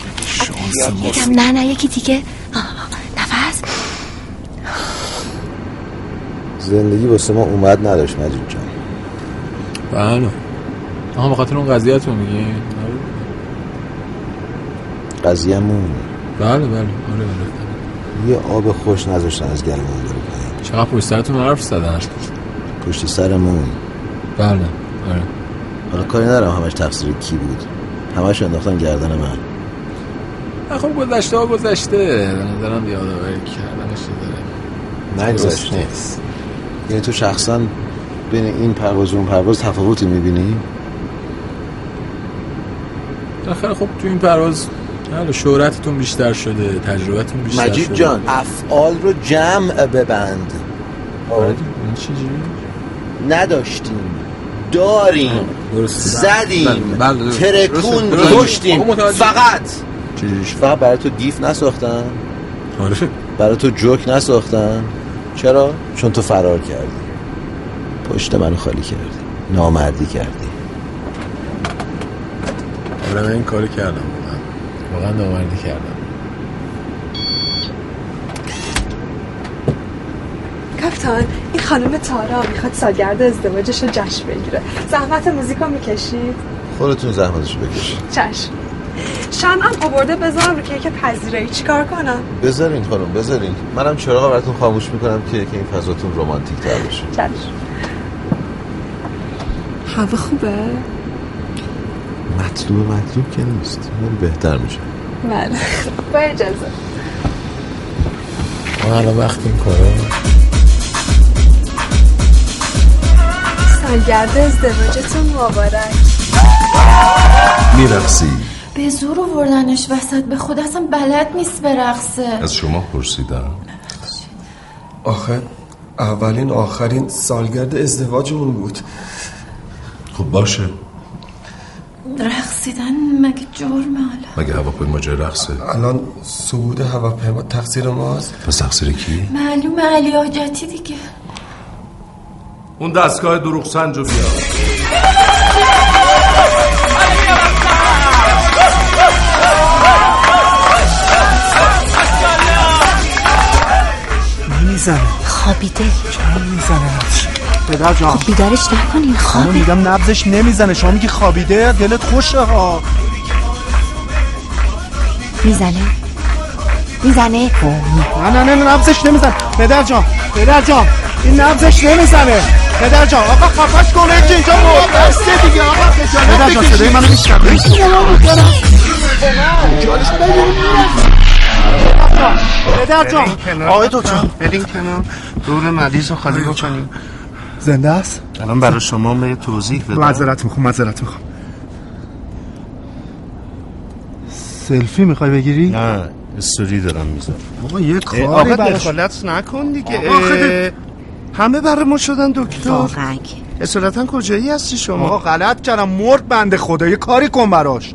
S34: میگم نه نه یکی دیگه. نفس.
S13: زندگی واسه ما اومد نداشت مجید جان.
S15: بله. آها به خاطر اون قضیه تو میگی
S13: قضیهمون.
S15: بله بله آره آره
S13: یه آب خوش نذاشتن از گلمون بره پایین.
S15: چقدر پشت سرتون حرف زدن؟
S13: پشت سرمون.
S15: بله آره.
S13: حالا کاری ندارم همش تقصیر کی بود. همش انداختن گردن من.
S15: خب گذشته ها گذشته. به نظرم یادآوری کردنش داره.
S13: نگذشته. یعنی تو شخصا بین این پرواز و اون پرواز تفاوتی می‌بینی؟
S15: آخر خب تو این پرواز حالا شهرتتون بیشتر شده تجربتون بیشتر
S13: مجید
S15: شده
S13: جان افعال رو جمع ببند
S15: آره؟
S13: نداشتیم داریم. زدیم
S15: بله، بله،.
S13: ترکون. کشتیم
S15: متوجه-
S13: فقط؟ فقط برای تو دیف نساختن
S15: آره
S13: برای تو جوک نساختن چرا؟ چون تو فرار کردی پشت منو خالی کردی نامردی کردی
S15: آره من این کاری کردم واقعا نامردی کردم.
S25: کاپتان این خانم تارا می‌خواد سالگرد ازدواجش رو جشن بگیره. زحمت موزیکو می‌کشید؟
S13: خودتون زحمتشو بکشید.
S25: چشم. شمعم آورده بذارم رو کیک پذیرایی. چیکار کنم؟
S13: بذارین خانم بذارین. منم چراغ براتون خاموش می‌کنم که که این فضاتون رومانتیک تر بشه
S25: چشم. هوا خوبه؟
S13: مطلوب مطلوب که نیست. من بهتر میشه.
S25: بله. با اجازه.
S15: ما الان وقت این کارا.
S25: سالگرد ازدواجتون مبارک.
S2: میرقصی.
S32: به زور آوردنش وسط. به خود اصلا بلد نیست برقصه.
S2: از شما پرسیدم.
S26: آخه اولین آخرین سالگرد ازدواجمون بود.
S2: خب باشه.
S32: رقصیدن مگه جرمه حالا؟
S2: مگه هواپیما جای رقصه؟
S26: الان صعود هواپیما تقصیر ماست.
S2: پس تقصیر کی؟
S32: معلومه علی حاجتی دیگه.
S2: اون دستگاه دروغ سنج رو بیار.
S16: می‌زنه؟
S34: خوابیده.
S16: چرا می‌زنه؟ پدر جان.
S34: خب بیدارش نکنین
S16: خانم
S34: خوابه
S16: میگم نبزش نمی‌زنه. شما میگی خوابیده دلت خوشه. ها
S34: می‌زنه. می‌زنه.
S16: نه نه نه نه نبزش نمیزن پدر جان پدر جان این نبزش نمی‌زنه. پدر جان آقا خفش کنه که اینجا بسته دیگه آقا پدر جان صدای منو میشنوی پدر جان.
S10: آقای دکتر. برین کنار. دور مریض رو خالی بکنیم.
S16: زنده است؟
S10: الان برای شما به توضیح بدم.
S16: معذرت می‌خوام معذرت می‌خوام. سلفی می‌خوای بگیری؟
S10: نه استوری دارم می‌زنم
S16: آقا یه کاری
S10: آقا دخالت نکن دیگه.
S16: آقا آخه
S10: همه برای ما شدن دکتر.
S34: واقعا.
S10: اصالتا کجایی هستی شما؟
S16: آقا غلط کردم. مرد بنده خدا یه کاری کن براش.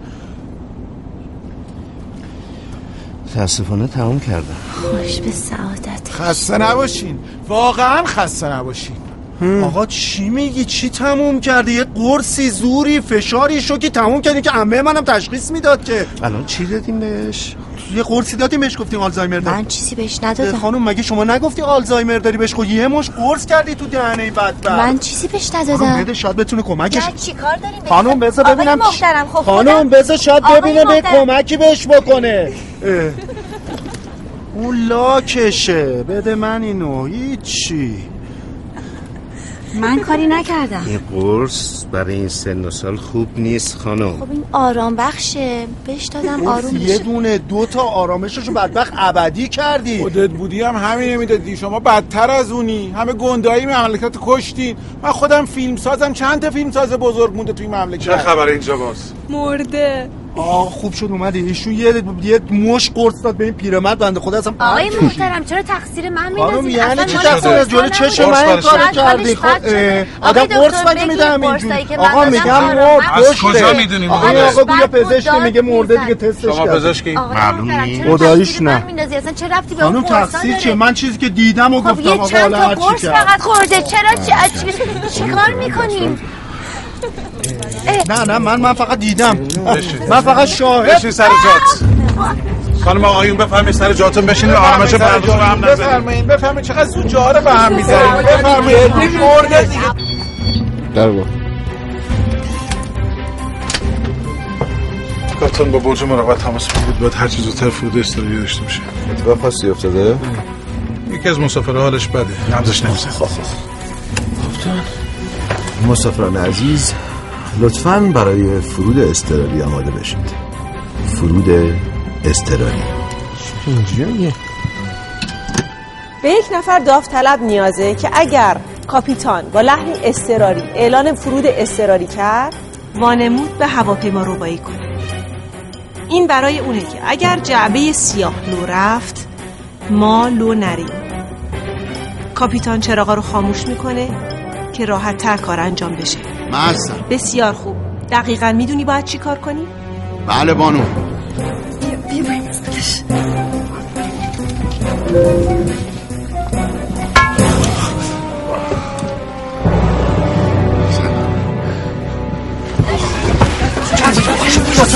S10: متاسفانه تمام کردم.
S34: خوش به سعادت
S16: خسته نباشین. واقعا خسته نباشین. آقا چی میگی؟ چی تموم کردی؟ یه قرصی زوری فشاری شوکی تموم کردی که عمه منم تشخیص می‌داد که.
S10: الان چی دادیم بهش؟
S16: یه قرصی دادیم بهش گفتیم آلزایمر داری.
S34: من چیزی بهش ندادم.
S16: خانم مگه شما نگفتی آلزایمر داری بهش؟ خب یه مش قرص کردی تو دهنه این بدبخت.
S34: من چیزی بهش ندادم.
S16: بده شاید بتونه کمکش
S35: چی کار داریم؟
S16: خانم بذار ببینم
S35: خب
S16: خانم بذار شاید ببینه به. کمکی بهش بکنه. اون لاکشه. بده من اینو. هیچی.
S34: من کاری نکردم.
S10: این قرص برای این سن و سال خوب نیست خانم.
S34: خب این آرام بخشه. بهش دادم آروم
S16: یه
S34: بشه.
S16: دونه دو تا آرامششو بدبخت ابدی کردی.
S15: خودت بودی هم همین می‌دادی. شما بدتر از اونی. همه گندایی مملکت کشتین. من خودم فیلم سازم چند تا فیلم ساز بزرگ مونده توی مملکت؟
S18: چه خبر اینجا باز؟
S25: مرده.
S16: آه خوب شد اومدی. ایشون یه یه مش قرص داد به این پیرمرد بنده خدا اصلا
S34: آقای محترم چرا تقصیر من
S16: خانم
S34: میندازید
S16: یعنی
S34: اصلا
S16: چی
S34: مال
S16: تقصیر؟ از جلوی چشم. من این کارو
S34: شاید
S16: کردی خب آدم قرص مگه میدم اینجوری
S34: که من
S16: آقا میگم مرد
S2: از. کجا می‌دونین
S16: آقا آقا گویا
S34: داد
S16: میگه مرده. دیگه تستش
S2: شما
S16: کرد
S2: پزشکی؟ معلوم نیست.
S16: خداییش نه.
S34: اصلا چه ربطی به اون
S16: تقصیر؟ چیه؟ من چیزی که دیدم و
S34: خب
S16: گفتم
S34: یه
S16: آقا
S34: چند
S16: حالا چی
S34: قرص
S16: کرد.
S34: فقط خورده. چرا چی چی- چیکار می‌کنین
S16: نه نه من من فقط دیدم.
S2: بشین.
S16: من فقط شاهد
S2: بشین سر جات. خانم آقایون بفرمایید سر جاتون. بشینید آرامش مردم رو هم نزنید.
S16: بفرمایید بفرمایید. چقدر زود جاها رو به هم می‌زنید.
S2: بفرمایید.
S16: مرده دیگه.
S13: در با
S2: کارتون با برج مراقبت تماس بود باید هر چیز زودتر فرود استرالیا داشته باشه.
S13: اتفاق خاصی افتاده؟
S2: یکی از مسافرها حالش بده. نبضش نمیزن
S13: مسافران عزیز. لطفاً برای فرود استرالی آماده بشید. فرود استرالی
S3: به یک نفر داوطلب نیازه که اگر کاپیتان با لحنی اضطراری اعلان فرود اضطراری کرد وانمود به هواپیما روبایی کنه. این برای اونه که اگر جعبه سیاه لو رفت ما لو نریم. کاپیتان چراغا رو خاموش می‌کنه که راحت تر کار انجام بشه.
S9: من هستم
S3: بسیار خوب. دقیقا می‌دونی باید چی کار کنی؟
S9: بله بانو.
S16: روباییه بشین سر جات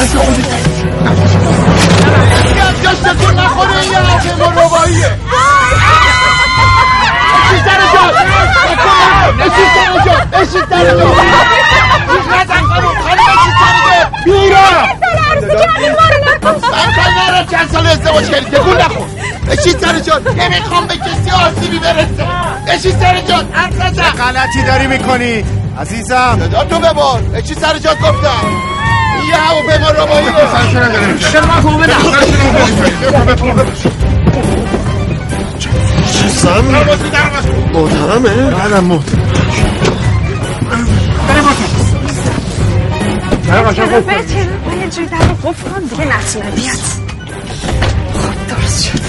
S16: نمی‌خوام به کسی آسیبی برسه بشین سر جات نزن غلطی داری می‌کنی عزیزم صدا تو ببار بشین سر جات گفتم این یه هواپیما روباییه چرا من فهمه
S20: سم محترمه.
S16: بعدم محترم.
S6: چرا بچه من یه جوری در رو قفل کنم دیگه نتونه بیاد خب درست شد.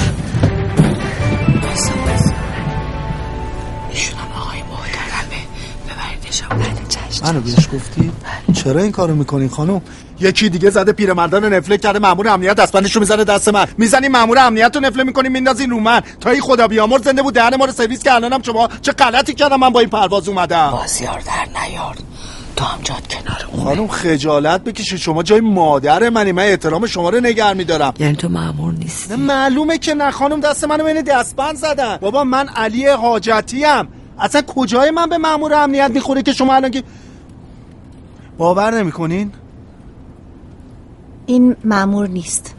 S36: ایشونم آقای محترمه. ببریدش بعد چشم.
S16: منو بهش گفتی؟ چرا این کارو می‌کنی خانم؟ یکی دیگه زده پیرمردان نفله کرده مامور امنیت دستبندش رو می‌زنه دست من. می‌زنی مامور امنیت رو نفله می‌کنی میندازین رو من. تا این خدا بیامر زنده بود دهن ما رو سرویس که الانم شما چه غلطی کردم من با این پرواز اومدم؟
S36: بازیار در نیار. تو هم جاد کنار
S16: خانم خجالت بکشید شما. جای مادر منی. من احترام شما رو نگر میدارم.
S36: یعنی تو معمول نیستی؟
S16: نه معلومه که نه. خانم دست منو بین دستبند زدن. بابا من علی حاجتی ام. اصلا کجای من به مامور امنیت می‌خوره که شما الان که باور نمی‌کنین؟
S34: این مامور نیست.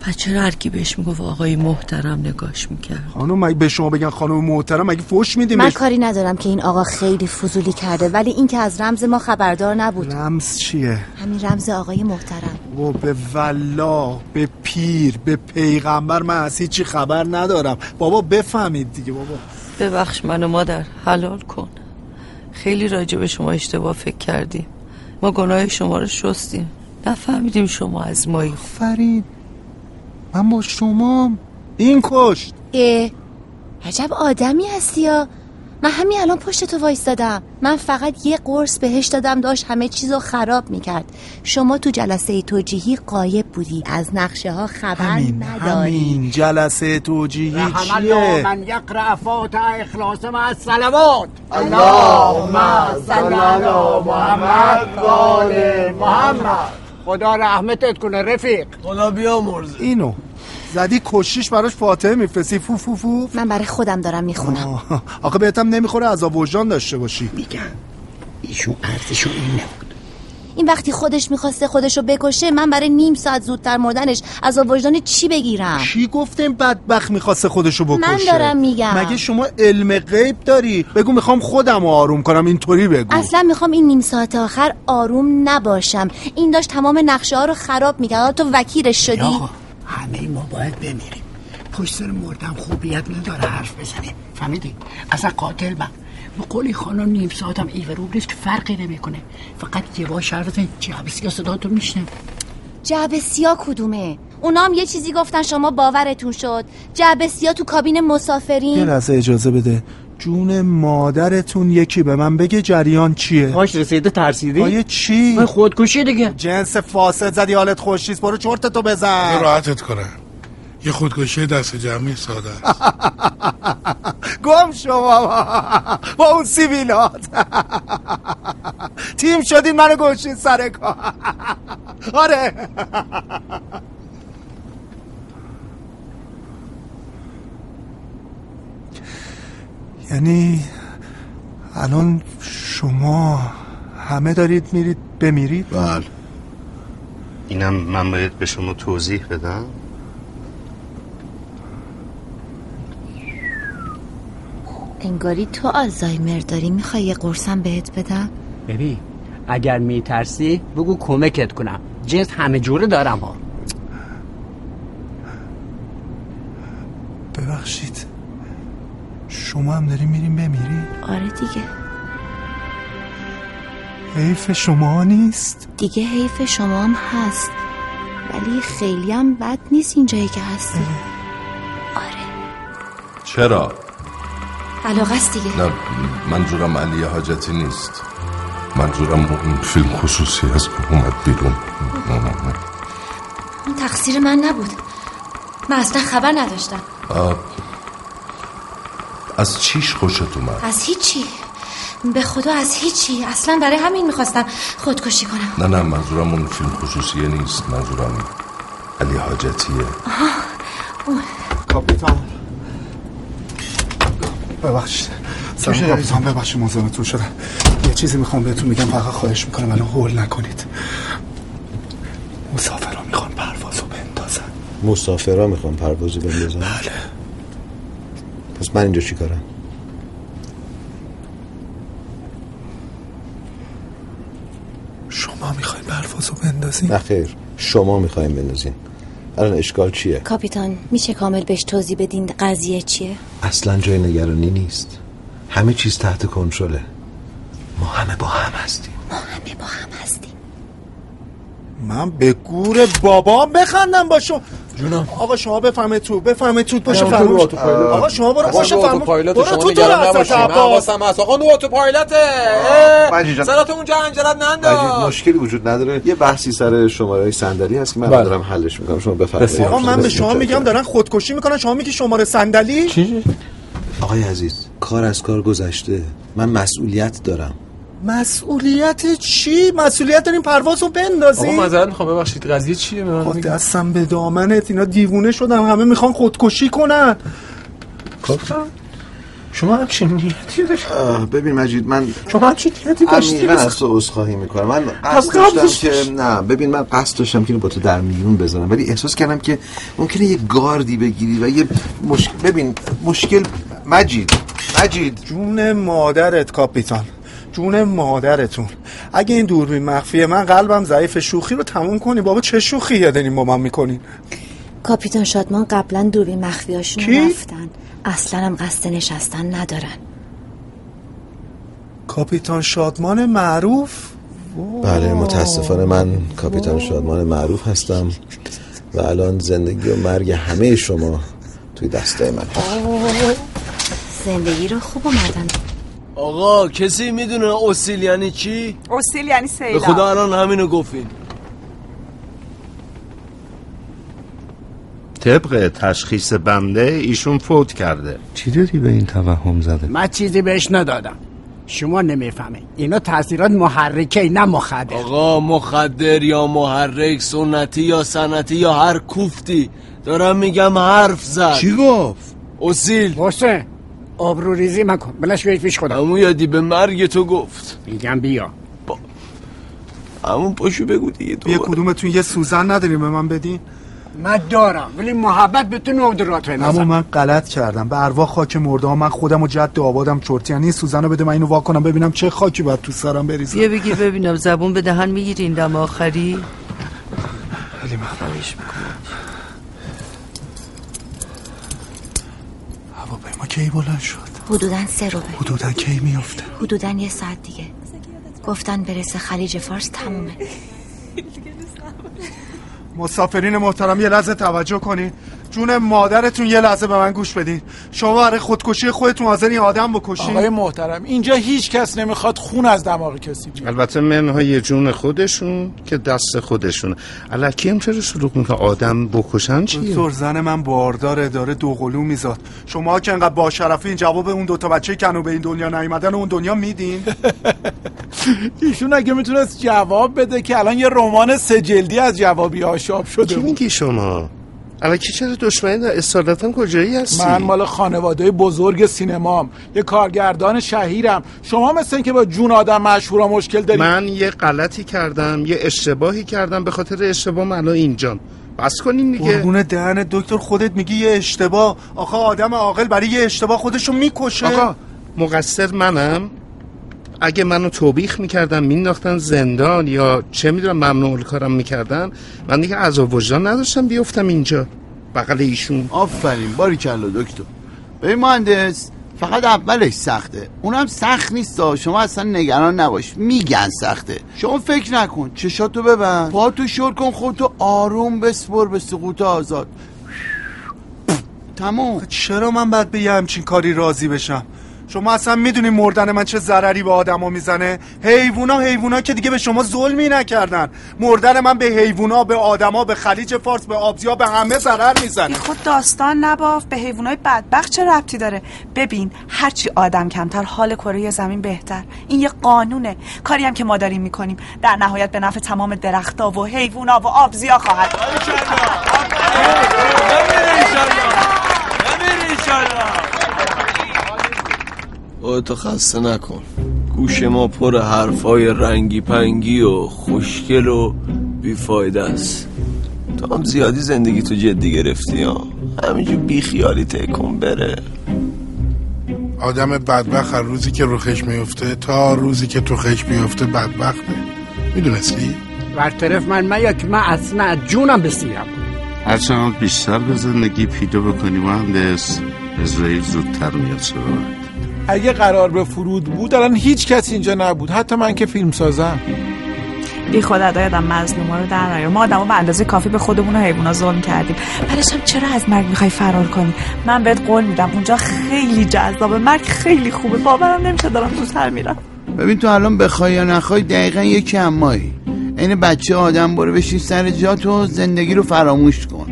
S36: پس چرا هر کی بهش می‌گفت آقای محترم نگاش می‌کرد؟
S16: خانم مگه به شما بگن خانم محترم مگه فوش میدیم
S34: من
S16: بهش؟
S34: کاری ندارم که این آقا خیلی فضولی کرده ولی این که از رمز ما خبردار نبود.
S16: رمز چیه؟
S34: همین رمز آقای محترم.
S16: و به والله به پیر به پیغمبر من از هیچی خبر ندارم. بابا بفهمید دیگه بابا.
S36: ببخش منو مادر حلال کن. خیلی راجع به شما اشتباه فکر کردیم. ما گناه شما رو شستیم. نفهمیدیم شما از مایی
S16: فرید من با شما این کشت.
S34: اه عجب آدمی هستی یا. من همین الان پشت تو وایستادم. من فقط یه قرص بهش دادم داشت همه چیزو خراب می‌کرد. شما تو جلسه توجیهی قایب بودی. از نقشه ها خبر
S16: همین
S34: نداری.
S16: همین جلسه توجیهی چیه؟
S27: من یقرأ فاتح اخلاص مع الصلوات
S16: اللهم
S27: صل علی محمد و محمد. خدا رحمتت کنه رفیق.
S16: خدا بیامرز اینو. زدی کشیش براش فاتحه میفرستی. فو فو فو.
S34: من برای خودم دارم می‌خونم.
S16: آخه بهتم نمی‌خوره عذاب وجدان داشته باشی.
S27: میگم. ایشون ارزشو این نبود
S34: این وقتی خودش می‌خواسته خودشو بکشه من برای نیم ساعت زودتر مردنش از وجدان چی بگیرم؟
S16: کی گفته این بدبخت می‌خواسته خودشو بکشه؟
S34: من دارم میگم.
S16: مگه شما علم غیب داری؟ بگو می‌خوام خودم رو آروم کنم اینطوری بگو.
S34: اصلا می‌خوام این نیم ساعت آخر آروم نباشم. این داشت تمام نقشه ها رو خراب می‌کرد. تو وکیلش شدی.
S27: همه ما باید بمیریم. پشت سر مردم خوبیت نداره حرف بزنیم. فهمیدی؟ اصلا قاتل من. به قولی خانم نیم ساعتم ایوروب نیست که فرقی نمی‌کنه. فقط یه با شرط جعبه سیاه صدا تو میشنم
S34: جعبه سیا کدومه؟ اونا هم یه چیزی گفتن شما باورتون شد. جعبه سیا تو کابین
S16: یه
S34: مسافرین
S16: لحظه اجازه بده. جون مادرتون یکی به من بگه جریان چیه؟
S27: باش رسیده ترسیدی؟
S16: آیه چی؟
S27: من خودکشی دیگه.
S16: جنس فاسد زدی حالت خوشیست برو چرت تو
S2: یه
S16: بزن
S2: راحتت کنم. یه خودکشی دست جمعی ساده است.
S16: گم شما با اون سیویلات تیم شدین منو گوشین سر کار. آره. یعنی الان شما همه دارید میرید بمیرید؟
S13: بله.
S10: اینم من باید به شما توضیح بدم.
S34: انگاری تو آلزایمر داری. می‌خوای یه قرصم بهت بدم؟
S27: ببین اگر میترسی بگو کمکت کنم. جنس همه جوره دارم ها.
S16: ببخشید. شما هم داری میریم بمیری
S34: آره دیگه.
S16: حیف شما نیست؟
S34: دیگه حیف شما هم هست. ولی خیلی هم بد نیست اینجایی که هستی.
S2: چرا؟
S34: علاقه است دیگه.
S2: نه منظورم علی حاجتی نیست. منظورم اون فیلم خصوصی که اومد بیرون.
S34: اون تقصیر من نبود. من اصلا خبر نداشتم.
S2: آه، از چیش خوشت اومد؟
S34: از هیچی. به خدا از هیچی. اصلا برای همین می‌خواستم خودکشی کنم.
S2: نه نه منظورم اون فیلم خصوصیه نیست. منظورم علی حاجتیه.
S34: آها اون.
S16: کاپیتان. ببخشید.
S2: شده؟
S16: سلام کاپیتان. ببخشید مزاحمتون شدم یه چیزی می‌خوام بهتون میگم فقط خواهش می‌کنم الان هول نکنید. مسافرا می‌خوان پروازو بندازن.
S13: مسافرها می‌خوام پروازو بندازم
S16: بله.
S13: پس من اینجا چیکارم
S16: شما می‌خواین پروازو بندازین؟
S13: نه خیر. شما می‌خوایم بندازین. الان اشکال چیه؟
S34: کاپیتان میشه کامل بهش توضیح بدین قضیه چیه؟
S13: اصلا جای نگرانی نیست. همه چیز تحت کنترله. ما همه با هم هستیم.
S34: ما همه با هم هستیم.
S16: من به گور بابام بخندم با شما. جونم. آقا شما بفهمه تو بفهمه تو باشه
S5: تو
S16: فرموش. آقا شما برو باشه فرموش. برو
S5: شما
S16: تو تو
S5: نباشین.
S16: عباس
S5: حواسم هست. آقا اتوپایلوته
S13: مجید جان.
S5: سرات اونجا انجلت ننداز
S13: مشکلی وجود نداره. یه بحثی سر شماره صندلی هست که من
S16: بله.
S13: دارم حلش می‌کنم. شما بفرمایید.
S16: آقا من به شما میگم دارن خودکشی می‌کنن. شما میگی شماره صندلی؟
S13: چی؟ آقای عزیز کار از کار گذشته. من مسئولیت دارم.
S16: مسئولیت چی؟ مسئولیت داریم پروازو بندازی
S15: آقا معذرت می‌خوام ببخشید قضیه چیه؟ به من
S16: خب؟ دستم به دامنت اینا دیوونه شدن همه می‌خوان خودکشی کنن.
S15: شما همچین نیتی داشت؟
S13: ببین مجید من
S15: شما همچین نیتی داشتی؟
S13: عمیقا از تو عذرخواهی می‌کنم. من
S15: از
S13: قصد داشتم که نه ببین من قصد داشتم که با تو در میون بزنم ولی احساس کردم که ممکنه یه گاردی بگیری و یه مشکل ببین مشکل مجید مجید.
S16: جون مادرت کاپیتان. جون مادرتون. اگه این دوربین مخفیه من قلبم ضعیف شوخی رو تموم کنی. بابا چه شوخی دارین با من می‌کنین
S34: کاپیتان شادمان قبلا دوربین مخفیاشون رفتن. اصلا هم قصد نشستن ندارن.
S16: کاپیتان شادمان معروف؟
S13: بله متاسفانه من کاپیتان شادمان معروف هستم و الان زندگی و مرگ همه شما توی دسته من.
S34: زندگی رو خوب اومدن.
S26: آقا کسی می‌دونه اصیل یعنی چی؟
S32: اصیل یعنی
S26: به
S32: سیلاب
S26: خدا الان همینو گفتین.
S10: طبق تشخیص بنده ایشون فوت کرده. چی داری به این توهم زده؟
S27: من چیزی بهش ندادم. شما نمی‌فهمه اینا تاثیرات محرکه نه مخدر.
S26: آقا مخدر یا محرک سنتی یا سنتی یا هر کوفتی. دارم میگم حرف زد.
S10: چی گفت؟
S26: اصیل.
S27: باشه آبرو ریزی مکن. بلش بیای پیش خودم.
S26: همون یادی به مرگ تو گفت.
S27: میگم بیا.
S26: همون پاشو بگو دیگه تو
S16: یه کدومتون یه سوزن نداریم به من بدین.
S27: من دارم ولی محبت به تو نودرات
S16: اما من غلط کردم. به ارواح خاک مرده ها من خودم و جد آبادم چرتی یعنی سوزن رو بده من اینو وا کنم ببینم چه خاکی باید تو سرم بریزم.
S36: بیا بگیر ببینم. زبون به دهن می‌گیری این دم آخری.
S16: خیلی
S36: خواهش می‌کنم
S16: هواپیما کی بلند شد؟
S34: حدودا سه روبه
S16: حدودا کی میفته
S34: حدودا یه ساعت دیگه. گفتن برسه خلیج فارس تمومه.
S16: مسافرین محترم یه لحظه توجه کنین. جون مادرتون یه لحظه به من گوش بدین. شما برای خودکشی خودتون حاضرین آدم بکشین.
S27: آقای محترم اینجا هیچ کس نمی‌خواد خون از دماغ کسی بیاد
S10: البته منهای جون خودشون که دست خودشون. الکی هم چرا شروع می‌کنه آدم بکشن چیه؟
S16: دکتر زن من بارداره داره دوقلو میزاد. شما که انقدر با شرفین جواب اون دوتا بچه کنو به این دنیا نیومدن اون دنیا میدین؟
S27: ایشون اگه می‌تونست جواب بده که الان یه رمان سه جلدی از جوابی آشاب شده
S10: چی. میگی شما؟ الکی چرا دشمنی دار اصالتا کجایی هستی؟
S27: من مال خانواده بزرگ سینمام. یه کارگردان شهیرم. شما مثل اینکه با جون آدم مشهورا مشکل دارید
S10: من یه غلطی کردم یه اشتباهی کردم. به خاطر اشتباه الان اینجام. بس کنین دیگه.
S16: قربون دهن دکتر خودت میگی یه اشتباه. آخه آدم عاقل برای یه اشتباه خودشو می‌کشه.
S10: آقا مقصر منم. اگه منو توبیخ می‌کردن مینداختن زندان یا چه می‌دونم ممنوع کارم می‌کردن من دیگه عذاب وجدان نداشتم بیفتم اینجا بغل ایشون.
S9: آفرین باری کلا دکتر. ببین مهندس فقط اولش سخته. اونم سخت نیست شما اصلا نگران نباش. میگن سخته. شما فکر نکن. چشاتو ببند. پاتو شور کن خودتو آروم بسپر به سقوط آزاد. تموم.
S16: چرا من باید به یه همچین کاری راضی بشم؟ شما اصلا می‌دونی مردن من چه ضرری به آدما می‌زنه؟ حیوونا حیوونا که دیگه به شما ظلمی نکردن. مردن من به حیوونا به آدما به خلیج فارس به آبزیا به همه ضرر می‌زنه.
S37: خود داستان نباف. به حیوانای بدبخت چه ربطی داره؟ ببین هرچی آدم کمتر حال کره زمین بهتر. این یه قانونه. کاری هم که ما داریم می‌کنیم. در نهایت به نفع تمام درختها و حیوونا و آبزیا خواهد.
S26: تو خسته نکن. گوش ما پر حرفای رنگی پنگی و خوشگل و بیفایده است. تو هم زیادی زندگی تو جدی گرفتی ها؟ همینجور بیخیالی تکون بره.
S38: آدم بدبخت هر روزی که رو خش میفته تا روزی که تو خش میفته بدبخته. می‌دونستی؟
S27: برطرف من من یا که من اصلا از جونم بسیرم.
S10: هرچند بیشتر به زندگی پیدا بکنی مهندس اسرائیل زودتر میاد سراغت.
S27: اگه قرار به فرود بود الان هیچ کس اینجا نبود. حتی من که فیلم سازم.
S37: بی خدا دایدم مظلوما رو در نیار. ما آدما به اندازه کافی به خودمون و حیوونا ظلم کردیم. بعدش هم چرا از مرگ می‌خوای فرار کنی؟ من بهت قول میدم اونجا خیلی جذابه. مرگ خیلی خوبه. باورم نمیشه دارم زودتر میرم.
S9: ببین تو الان بخوای یا نخوای دقیقا یکی امایی این بچه آدم برو بشین سر جات و زندگی رو فراموش کن.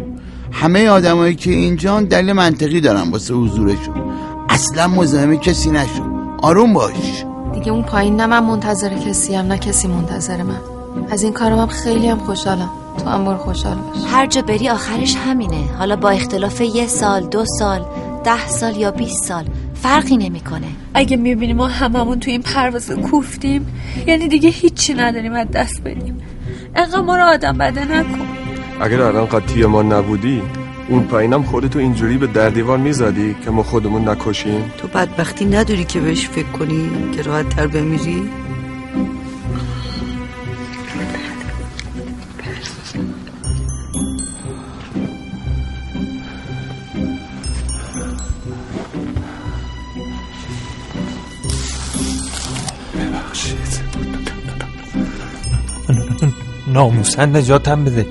S9: همه آدمایی که اینجا دلیل منطقی دارن واسه حضورشون. اصلا مزاحم کسی نشو. آروم باش.
S11: دیگه اون پایین نه من منتظر کسی هم نه کسی منتظر من. از این کارم هم خیلی هم خوشحالم. تو هم برو خوشحال باش.
S34: هر جا بری آخرش همینه. حالا با اختلاف یه سال دو سال ده سال یا 20 سال فرقی نمی‌کنه.
S32: اگه می‌بینی ما هممون تو این پرواز کوفتیم یعنی دیگه هیچی نداریم از دست بدیم. انقدر ما رو آدم بده نکن.
S39: اگر الان قطعی ما نبودی اون پایینم خودتو اینجوری به در دیوار می‌زدی که ما خودمون نکشیم؟
S36: تو بدبختی نداری که بهش فکر کنی که راحت تر بمیری؟
S15: ناموسن نجاتم بده.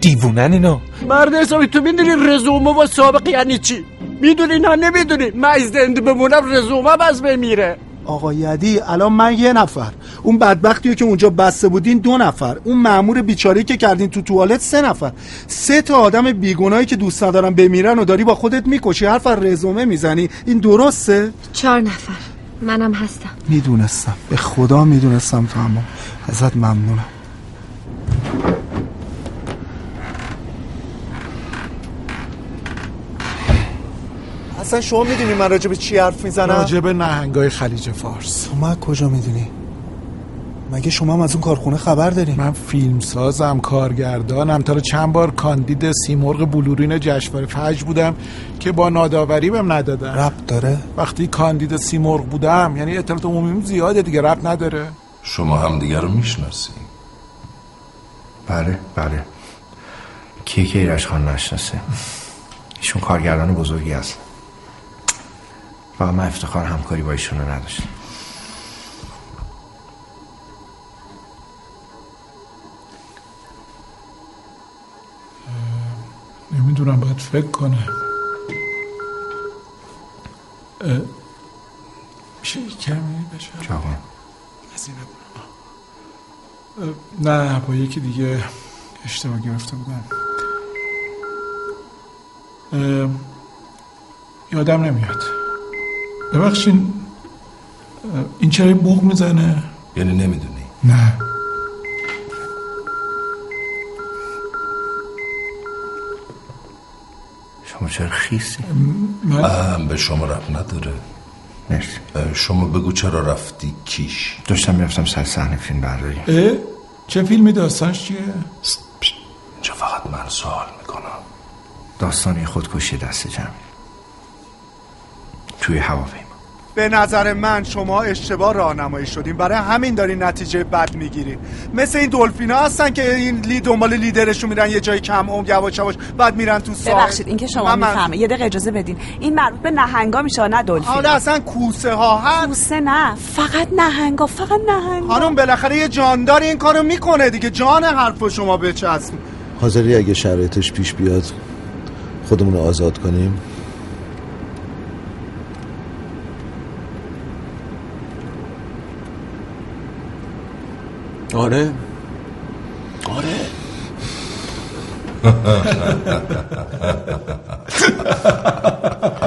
S15: دیوونن اینا.
S27: مرد حسابی تو می‌دونی رزومه و سابقه یعنی چی؟ می‌دونی نه نمی‌دونی؟ من از زنده بمونم رزومه از بمیره
S16: آقا یدی الان من یه نفر. اون بدبختی که اونجا بسته بودین دو نفر. اون مامور بیچاری که کردین تو توالت سه نفر. سه تا آدم بیگناهی که دوست ندارن بمیرن و داری با خودت می‌کشی. حرف رزومه می‌زنی. این درسته؟
S11: چهار نفر. منم هستم.
S16: می‌دونستم. به خدا می‌دونستم تو اما ازت ممنونم. اصلا شما می‌دونی من راجع به چی حرف می‌زنم؟
S27: راجع به نهنگای خلیج فارس.
S16: من کجا می‌دونی؟ مگه شما هم از اون کارخونه خبر دارین؟
S27: من فیلم سازم کارگردانم. تا چند بار کاندید سیمرغ بلورین جشنواره فجر بودم که با ناداوری بهم ندادن.
S16: رب داره؟
S27: وقتی کاندید سیمرغ بودم یعنی اطلاعات عمومی زیاده دیگه رب نداره.
S2: شما هم دیگه رو می‌شناسی.
S40: بله بله. کیه که ایرش خان نشناسه؟ ایشون کارگردان بزرگی هست و من افتخار همکاری با ایشون رو نداشتم.
S18: نمی‌دونم باید فکر کنم. میشه کمی بشه؟
S40: جوان
S18: از این نه با یکی دیگه اشتباه گرفته بودم. یادم نمیاد. ببخشین این چرا بوق می‌زنه؟
S2: یعنی نمی‌دونی.
S18: نه.
S40: شما چرا خیسی؟
S18: من؟
S2: به شما رفت نداره.
S40: مرسی.
S2: شما بگو چرا رفتی کیش؟
S40: داشتم می‌رفتم سر صحنه فیلم برداری.
S18: اه؟ چه فیلمی داستانش چیه؟
S2: اینجا فقط من سوال می‌کنم.
S40: داستانی خودکشی دست جمعی. توی هواپیما.
S16: به نظر من شما اشتباه راهنمایی شدین. برای همین دارین نتیجه بد می‌گیرین. مثل این دلفینا هستن که این لی دنبال لیدرشون میرن یه جای کم عمق یواش یواش بعد میرن تو ساحل
S37: ببخشید این که شما
S16: من- من-
S37: می‌فهمه یه دقیقه اجازه بدین. این مربوط به نهنگا میشه نه دلفین
S16: حالا اصلا کوسه ها هست.
S37: کوسه نه فقط نهنگا فقط نهنگا.
S16: خانم بالاخره یه جاندار این کارو می‌کنه دیگه. جان حرف شما بچسب.
S13: حاضری اگه شرایطش پیش بیاد خودمون رو آزاد کنیم.
S26: آره. آره.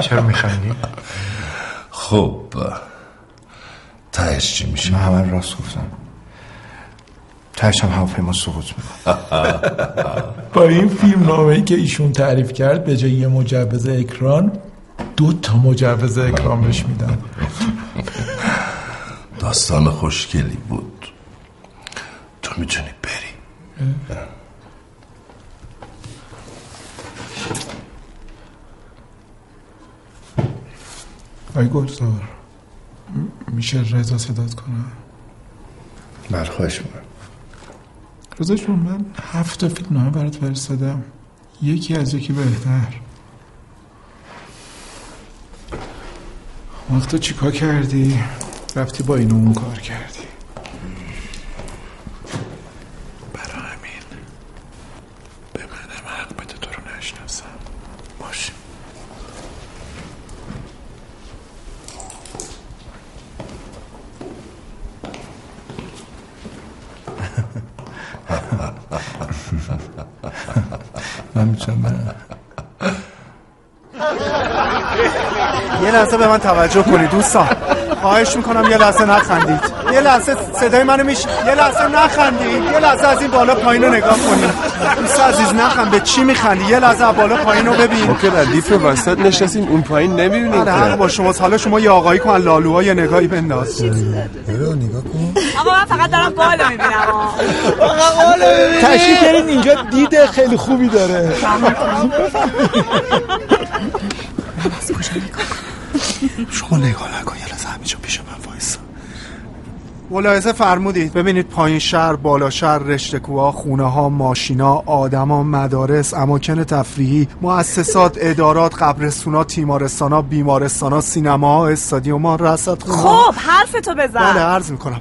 S40: چرا میخندی؟
S2: خب. تهش چی میشه؟
S40: من همه راست گفتم. تهش هم هواپیما سقوط می‌کنه.
S18: با این فیلم نامه که ایشون تعریف کرد به جای یه مجوز اکران دو تا مجوز اکران بهش میدن.
S2: داستان خوشگلی بود. تو می‌تونی بری.
S18: آی گلزار میشه رضا صدات کنم
S40: بله خواهش می‌کنم.
S18: رضا جون من هفت تا فیلم نامه برات فرستادم. یکی از یکی بهتر. وقت تو چیکار کردی؟ رفتی با اینو اون کار کردی برای همین به منم حق بده تو رو نشناسم باشه من می‌تونم برم
S16: یه لحظه به من توجه کنید دوستان. خواهش می‌کنم یه لحظه نخندید. یه لحظه صدای منو میش یه لحظه نخندید. یه لحظه از این بالا پایین رو نگاه کنید. دوست عزیز نخند. به چی میخندی؟ یه لحظه از بالا پایین رو ببین.
S39: ما که ردیف وسط نشستیم اون پایین نمی‌بینیم
S16: آره با شما. حالا شما یه آقایی کن لالوها یه نگاهی بنداز.
S13: نگاه کن.
S37: اما من فقط دارم بالا می‌بینم.
S18: تشریف کردین اینجا دید خیلی خوبی داره.
S16: شما نگاه نکن یه لحظه همینجا پیش من وایسا. ملاحظه فرمودید. ببینید پایین شهر بالا شهر رشته کوها خونه ها ماشینا آدما مدارس اماکن تفریحی مؤسسات ادارات قبرستونا تیمارستانا بیمارستانا سینماها استادیوم‌ها رصد
S37: خب حرفتو بزن.
S16: بله عرض می‌کنم.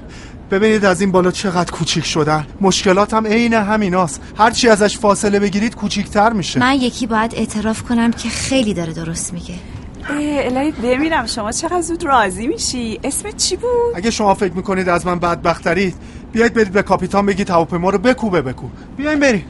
S16: ببینید از این بالا چقدر کوچیک شدن. مشکلات هم عین همیناست. هرچی ازش فاصله بگیرید کوچیکتر میشه.
S34: من یکی باید اعتراف کنم که خیلی داره درست میگه.
S37: الهی ببینم شما چقدر زود راضی میشی؟ اسمت چی بود؟
S16: اگه شما فکر می‌کنید از من بدبخترید بیایید برید به کاپیتان بگید هواپیما رو بکوبه بکو بیاین بریم.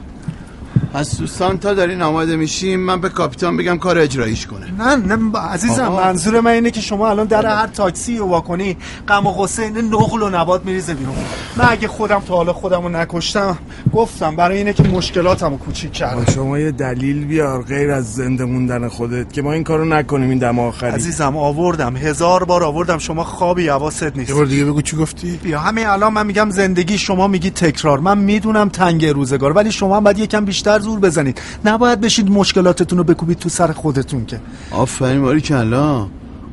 S9: از دوستان تا دارین آماده میشیم من به کاپیتان بگم کار اجراییش کنه.
S16: نه نه با- عزیزم
S9: آقا.
S16: منظور من اینه که شما الان در هر تاکسی رو واکنی غم و غصه نقل و نبات میریزه بیرون. من اگه خودم تا حالا خودم رو نکشتم گفتم برای اینه که مشکلاتم رو کوچیک کردم.
S38: شما یه دلیل بیار غیر از زنده موندن خودت که ما این کارو نکنیم این دم آخری.
S16: عزیزم آوردم. هزار بار آوردم. شما خوابی حواست نیست.
S38: یه بار دیگه بگو چی گفتی؟
S16: بیا همین الان من میگم زندگی شما میگی تکرار. من می‌دونم تنگ روزگار ولی شما هم باید یکم بیشتر زور بزنید. نباید بشید مشکلاتتون رو بکوبید تو سر خودتون که.
S9: آفرین باری کلا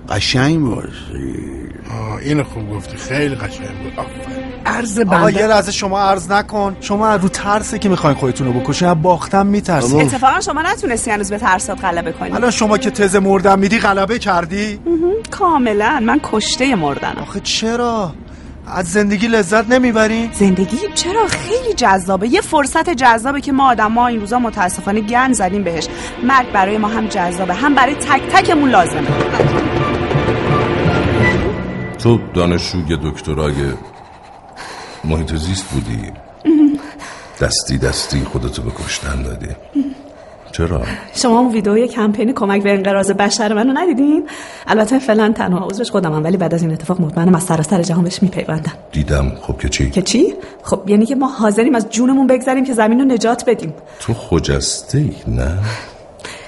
S9: قشنگ
S38: آه اینو خوب گفتی. خیلی قشنگ بود. آفرین.
S27: عرض
S16: آقا
S27: بنده
S16: یه لحظه شما عرض نکن. شما از رو ترسه که می‌خواین خودتون رو بکشین. از باختم میترسید
S37: اتفاقا شما نتونستی هنوز به ترسات غلبه کنی.
S16: الان شما که تز مردم میدی غلبه کردی.
S37: کاملا. من کشته مردنم.
S16: آخه چرا؟ از زندگی لذت نمی‌بری؟
S37: زندگی چرا خیلی جذابه. یه فرصت جذابه که ما آدم ما این روزا متاسفانه گن زدیم بهش. مرگ برای ما هم جذابه هم برای تک تکمون لازمه.
S2: تو دانشجوی دکترای محیط زیست بودی دستی دستی خودتو به کشتن دادی. چرا؟
S37: شما اون ویدئوی کمپین کمک به انقراض بشر منو ندیدین البته فعلا تنها عضوش خودمم ولی بعد از این اتفاق مطمئنم از سراسر جهان بهش میپیوندم
S2: دیدم خب که چی؟
S37: که چی خب یعنی که ما حاضریم از جونمون بگذریم که زمین رو نجات بدیم
S2: تو خجسته ای نه؟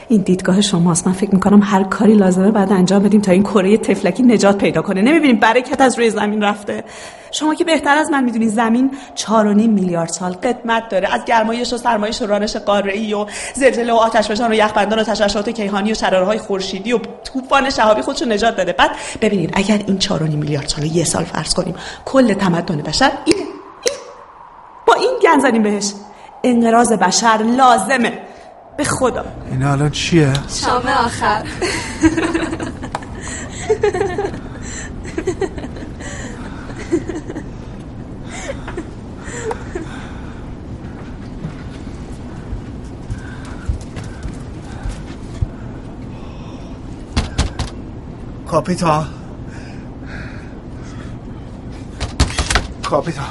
S37: این دیدگاه شماست. من فکر می‌کنم هر کاری لازمه بعد انجام بدیم تا این کره تفلکی نجات پیدا کنه. نمی‌بینیم برکت از روی زمین رفته. شما که بهتر از من می‌دونید زمین 4.5 میلیارد سال قدمت داره. از گرمایش و سرمایش و رانش قاره‌ای و زلزله و آتش فشان و یخبندان و تشعشعات کیهانی و شرارهای خورشیدی و طوفان شهابی خودش رو نجات داده. بعد ببینید اگر این 4.5 میلیارد سال یه سال فرض کنیم کل تمدن بشر این, با این گن زدیم بهش. انقراض بشر لازمه. به خدا.
S16: این الان چیه؟
S11: شام آخر.
S16: کاپیتان کاپیتان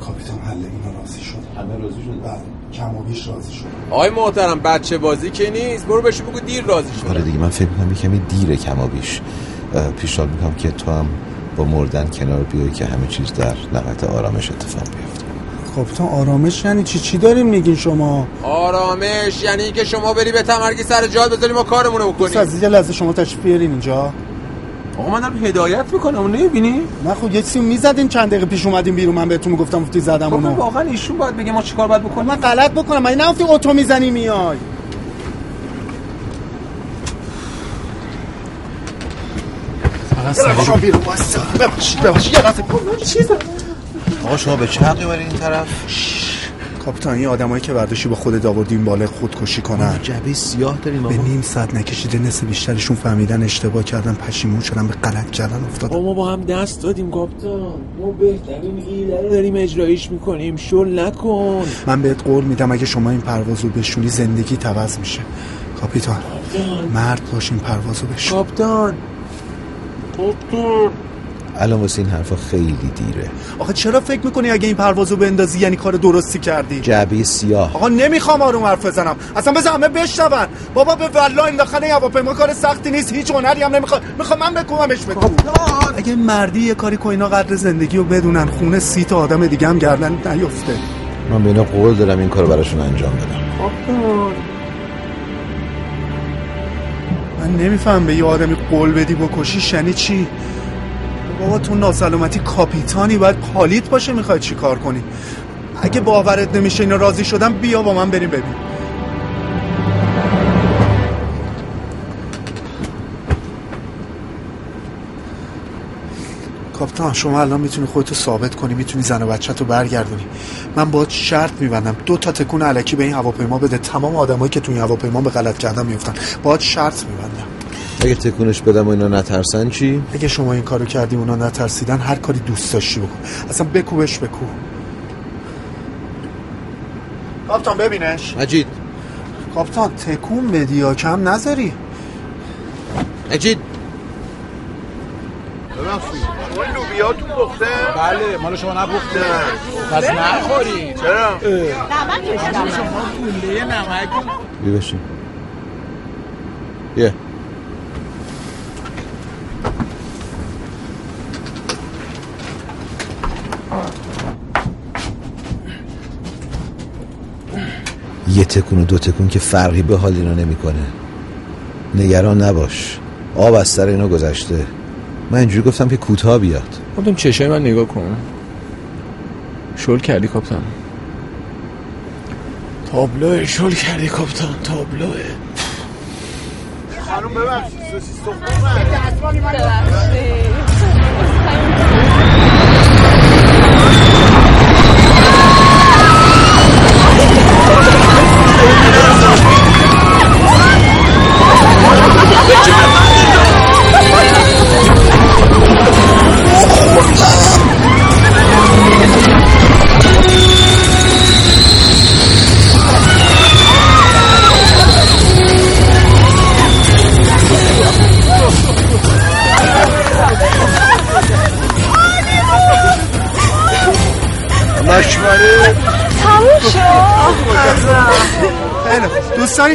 S41: کاپیتان حل اینا راضی شد؟ همه راضی شد؟ بله. کم و بیش راضی شد.
S5: آقای محترم بچه بازی که نیست برو بهش بگو دیر راضی شد.
S13: آره دیگه من فکر می‌کنم کمی دیره کما بیش. اه، پیشنهاد می‌کنم که تو هم با مردن کنار بیای که همه چیز در نقطه آرامش اتفاق بیفته.
S16: کاپیتان آرامش یعنی چی؟ چی دارین میگین شما؟
S5: آرامش یعنی اینکه شما بری به تمرگی سر جاد بذاری ما کارمونو
S16: دوست
S5: بکنیم
S16: عزیز یه لحظه شما تشریف بیارین اینجا.
S15: آقا من دارم هدایت می‌کنم اون نمی‌بینی؟
S16: نه خب یه چیزی می‌زدین چند دقیقه پیش اومدیم بیرون من بهتون گفتم گفتی زدم اونو.
S15: واقعا ایشون باید بگه ما چیکار باید بکنیم؟
S16: من غلط بکنم من نگفتی اتو می‌زنی میای.
S13: شما
S16: بیرون واسه ببخشید ببخشید. یه لحظه چیزه
S13: آقا شما به چه حقی این طرف؟
S16: کاپیتان این آدمایی که برداشتی با خودت آوردی بالا خودکشی کنن.
S13: جبه سیاه داریم
S16: به نیم ساعت نکشیده نصف بیشترشون فهمیدن اشتباه کردن پشیمون شدن به غلط کردن افتادن.
S15: ما با هم دست دادیم کاپتان ما بهترین ایده رو داریم اجرایش می‌کنیم. شل نکن.
S16: من بهت قول میدم اگه شما این پروازو بشونی زندگی توز میشه. کاپیتان مرد باش این پروازو بشون.
S15: کاپتان
S13: الان واسه این حرفا خیلی دیره.
S16: آخه چرا فکر می‌کنی اگه این پروازو بندازی یعنی کار درستی کردی؟
S13: جعبه سیاه.
S16: آقا نمی‌خوام آروم حرف بزنم. اصلا بذار همه بشنون. بابا به والله انداختن هواپیما کار سختی نیست. هیچ هنری هم نمی‌خواد می‌خوام من بکنمش به تو اگه مردی یه کاری کنی اینا قدر زندگی رو بدونن. خونه سی تا آدم دیگه هم گردن نیفته.
S13: من به اینا قول دارم این کار براشون انجام بدم.
S16: من نمیفهم به یه آدمی قول بدی بکشی شنی چی؟ بابا تو ناسلامتی کاپیتانی باید پالیت باشه می‌خوای چی کار کنی؟ اگه باورت نمیشه اینا راضی شدم بیا با من بریم ببین. کاپیتان شما الان می‌تونی خودتو ثابت کنی می‌تونی زن و بچه تو برگردونی. من باید شرط میبندم دو تا تکون علکی به این هواپیما بده. تمام آدمایی که تو این هواپیما به غلط کردن میفتن باید شرط میبندم.
S13: اگه تکونش بدم و اینا نترسن چی؟
S16: اگه شما این کارو کردی اونا نترسیدن هر کاری دوست داشتی بکن. اصلا بکوبش بکو. کاپتان ببینش.
S13: مجید.
S16: کاپتان تکون بدی یا کم نذاری.
S13: مجید.
S9: ببخشید. اون لوبیا تو پخته
S15: بله مال شما نپخته پس نخوری.
S9: چرا؟
S15: نمک شما گونده نمک.
S13: بیا بشین. بیا. یه تکون و دو تکون که فرقی به حال اینا نمی‌کنه. نگران نباش. آب از سر اینا گذشته. من اینجوری گفتم که کوتاه بیاد.
S15: گفتم چشای من نگاه کن. شل کردی کاپتان. تابلوه شل کردی کاپتان تابلوه.
S9: خانم ببخشید. سوسیس تخم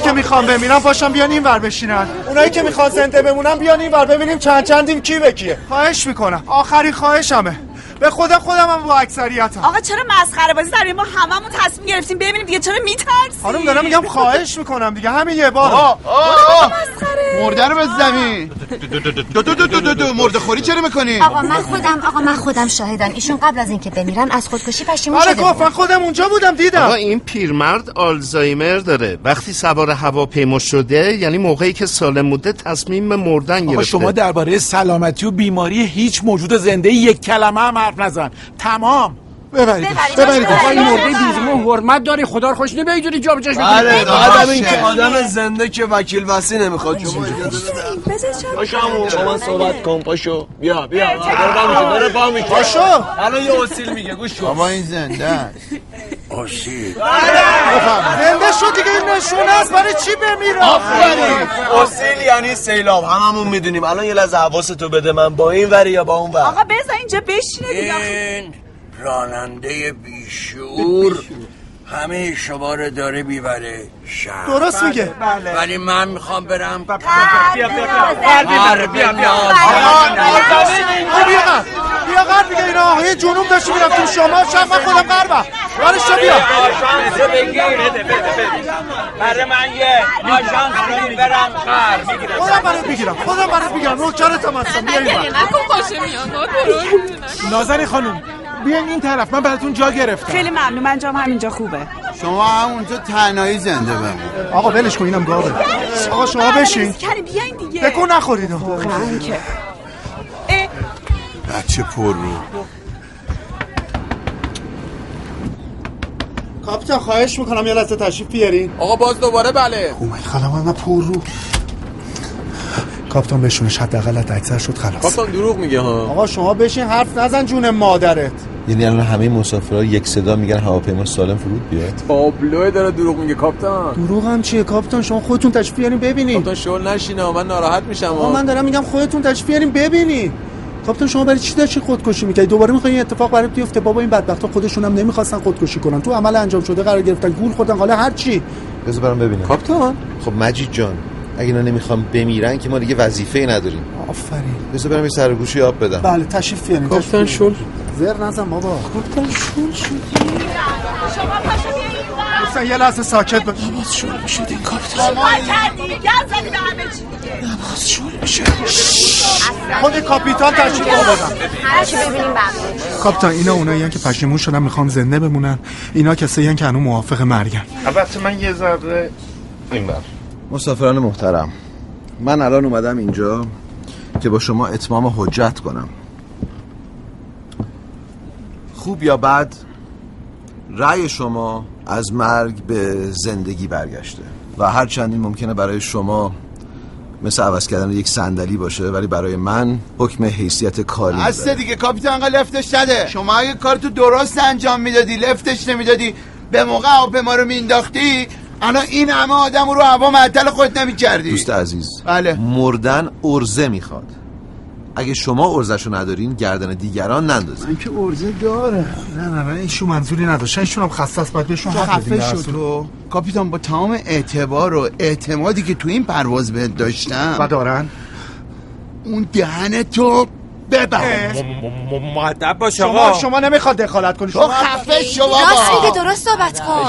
S16: که می‌خوام بمیرن باشم بیان این ور بشینن. اونایی که می‌خوان زنده بمونن بیان این ور ببینیم چند چندیم کی به کیه. خواهش می‌کنم. آخری خواهشمه. به خدا خودم هم با اکثریتم.
S37: آقا چرا مسخره بازی داریم ما هممون تصمیم گرفتیم ببینیم دیگه چرا میترسی
S16: خانم دارم میگم خواهش می‌کنم دیگه. همین یه بار.
S9: آقا آقا مرده رو به زمین دو دو دو دو دو دو. مرده خوری چرا می‌کنی؟
S34: آقا من خودم آقا من خودم شاهدم ایشون قبل از اینکه بمیرن از خودکشی پشیمون
S16: آره
S34: شده
S16: گفت من. خودم اونجا بودم دیدم.
S10: آقا این پیرمرد آلزایمر داره. وقتی سوار هواپیما شده یعنی موقعی که سالم بوده تصمیم به مردن
S18: آقا
S10: گرفته.
S18: شما درباره سلامتی و بیماری هیچ موجود زنده یک کلمه هم حرف نزن. تمام.
S16: ببرید.
S27: ببرید. این مرده بیزمون حرمت داری. خدا رو خوش نمی‌دونی جا بجاش
S26: بله آدم این که آدم زنده که وکیل وسی نمی‌خواد. شما
S27: پاشو
S26: من صحبت کن. پاشو. بیا بیا. داره با میشه داره با میشه
S16: پاشو.
S26: الان یه اصیل میگه. گوش کن.
S9: بابا این زنده است.
S27: آسی
S16: زنده شد دیگه. این نشونه است. برای چی بمیرم
S26: آفرین. اصیل یعنی سیلاب. هممون می‌دونیم. الان یه لحظه حواستو بده. من با این وری یا با اون ور؟
S37: آقا بذار اینجا بشینه دیگه.
S27: این راننده بیشور. همه شما رو داره بیبره شهر.
S16: درست میگه.
S27: ولی من می‌خوام برم
S37: بیا بیا
S27: بیا بیا.
S16: بیا بیا قرب دیگه اینا یه جنوب داشتی می‌رفتیم شما. شب من خودم قربم برش تو بیا.
S27: برای من یه آژانس رو برم قر می‌گیرم.
S16: خودم برات می‌گیرم. خودم برات می‌گیرم. نوکرتم هستم. بیا این.
S32: نکن باشه میان
S18: نازنین خانم. بیاین این طرف من براتون جا گرفتم.
S37: خیلی ممنون من جام همینجا خوبه.
S9: شما همونجا تنهایی زنده بمون.
S16: آقا ولش کن اینم گاوه. آقا شما بشین.
S37: کریم بیاین دیگه.
S16: بکن نخورید؟
S37: واقعا که
S9: بچه پر رو.
S16: کاپیتان خواهش می‌کنم یه لحظه تشریف بیارین
S5: آقا باز دوباره بله.
S16: اومد خلم من پر رو. کاپیتان بشونش حداقل حد اکثر شد خلاص.
S5: کاپتان دروغ میگه ها.
S16: آقا شما بشین حرف نزن جون مادرت.
S13: یعنی الان همه مسافرها یک صدا میگن هواپیما سالم فرود بیاد.
S5: تابلوه داره دروغ میگه کاپتان.
S16: دروغ هم چیه؟ کاپیتان شما خودتون تشریف بیارین ببینین
S5: کاپتان شغل نشینه من ناراحت میشم
S16: آقا. من دارم میگم خودتون تشریف بیارین ببینین کاپیتان شما برای چی داشتی خودکشی می‌کردی دوباره می‌خوای این اتفاق برات بیفته؟ بابا این بدبختا خودشون هم نمی‌خواستن خودکشی کنن. تو عمل انجام شده قرار گرفتن گول خوردن حالا هر چی.
S13: بذار برام ببینم.
S5: کاپتان.
S13: خب مجید جان اگه اینا نمی‌خوام بمیرن که ما دیگه وظیفه ای نداریم.
S16: آفرین.
S13: بذار برم یه سرگوشی آب بدم.
S16: بله تشریف بیارین
S5: کاپتان شل
S16: زر نزن بابا. کاپیتان شل شدی. دوستان یه لحظه ساکت باش
S18: باز شروع شدین کاپیتان
S37: کردی. گز زدی به همه چی. دیگه
S18: میشه.
S16: خود کاپیتان تشریف آوردن.
S34: هرچی ببینیم بقیه
S16: کاپیتان اینا اونایی که پشیمون شدن می‌خوام زنده بمونن. اینا کسایی که هنوز موافق مرگن.
S10: البته من یه ذره این بر.
S13: مسافران محترم من الان اومدم اینجا که با شما اتمام حجت کنم. خوب یا بد رأی شما از مرگ به زندگی برگشته. و هر چندین ممکنه برای شما مثل عوض کردن یک صندلی باشه ولی برای من حکم حیثیت کاری داره.
S9: دیگه کاپیتان لفتش نده شما اگه کارتو درست انجام می‌دادی لفتش نمی‌دادی به موقع هواپیما رو مینداختی الان این همه آدم رو هوا معطل خود نمی‌کردی.
S13: دوست عزیز
S9: بله.
S13: مردن ارزه می‌خواد. اگه شما ارزشو ندارین گردن دیگران نندازین.
S9: من که ارزه داره.
S16: نه نه نه ایشون منظوری نداشت ایشون هم خسته است باید بهشون
S9: خفه شد. تو کاپیتان با تمام اعتبار و اعتمادی که تو این پرواز بهت داشتم
S16: و دارن؟
S9: اون دهن تو ببر.
S5: معدب باش
S16: شما
S5: آقا.
S16: شما نمی‌خواد دخالت کنی. شما
S9: خفه شو
S34: راست میگه درست صحبت کن.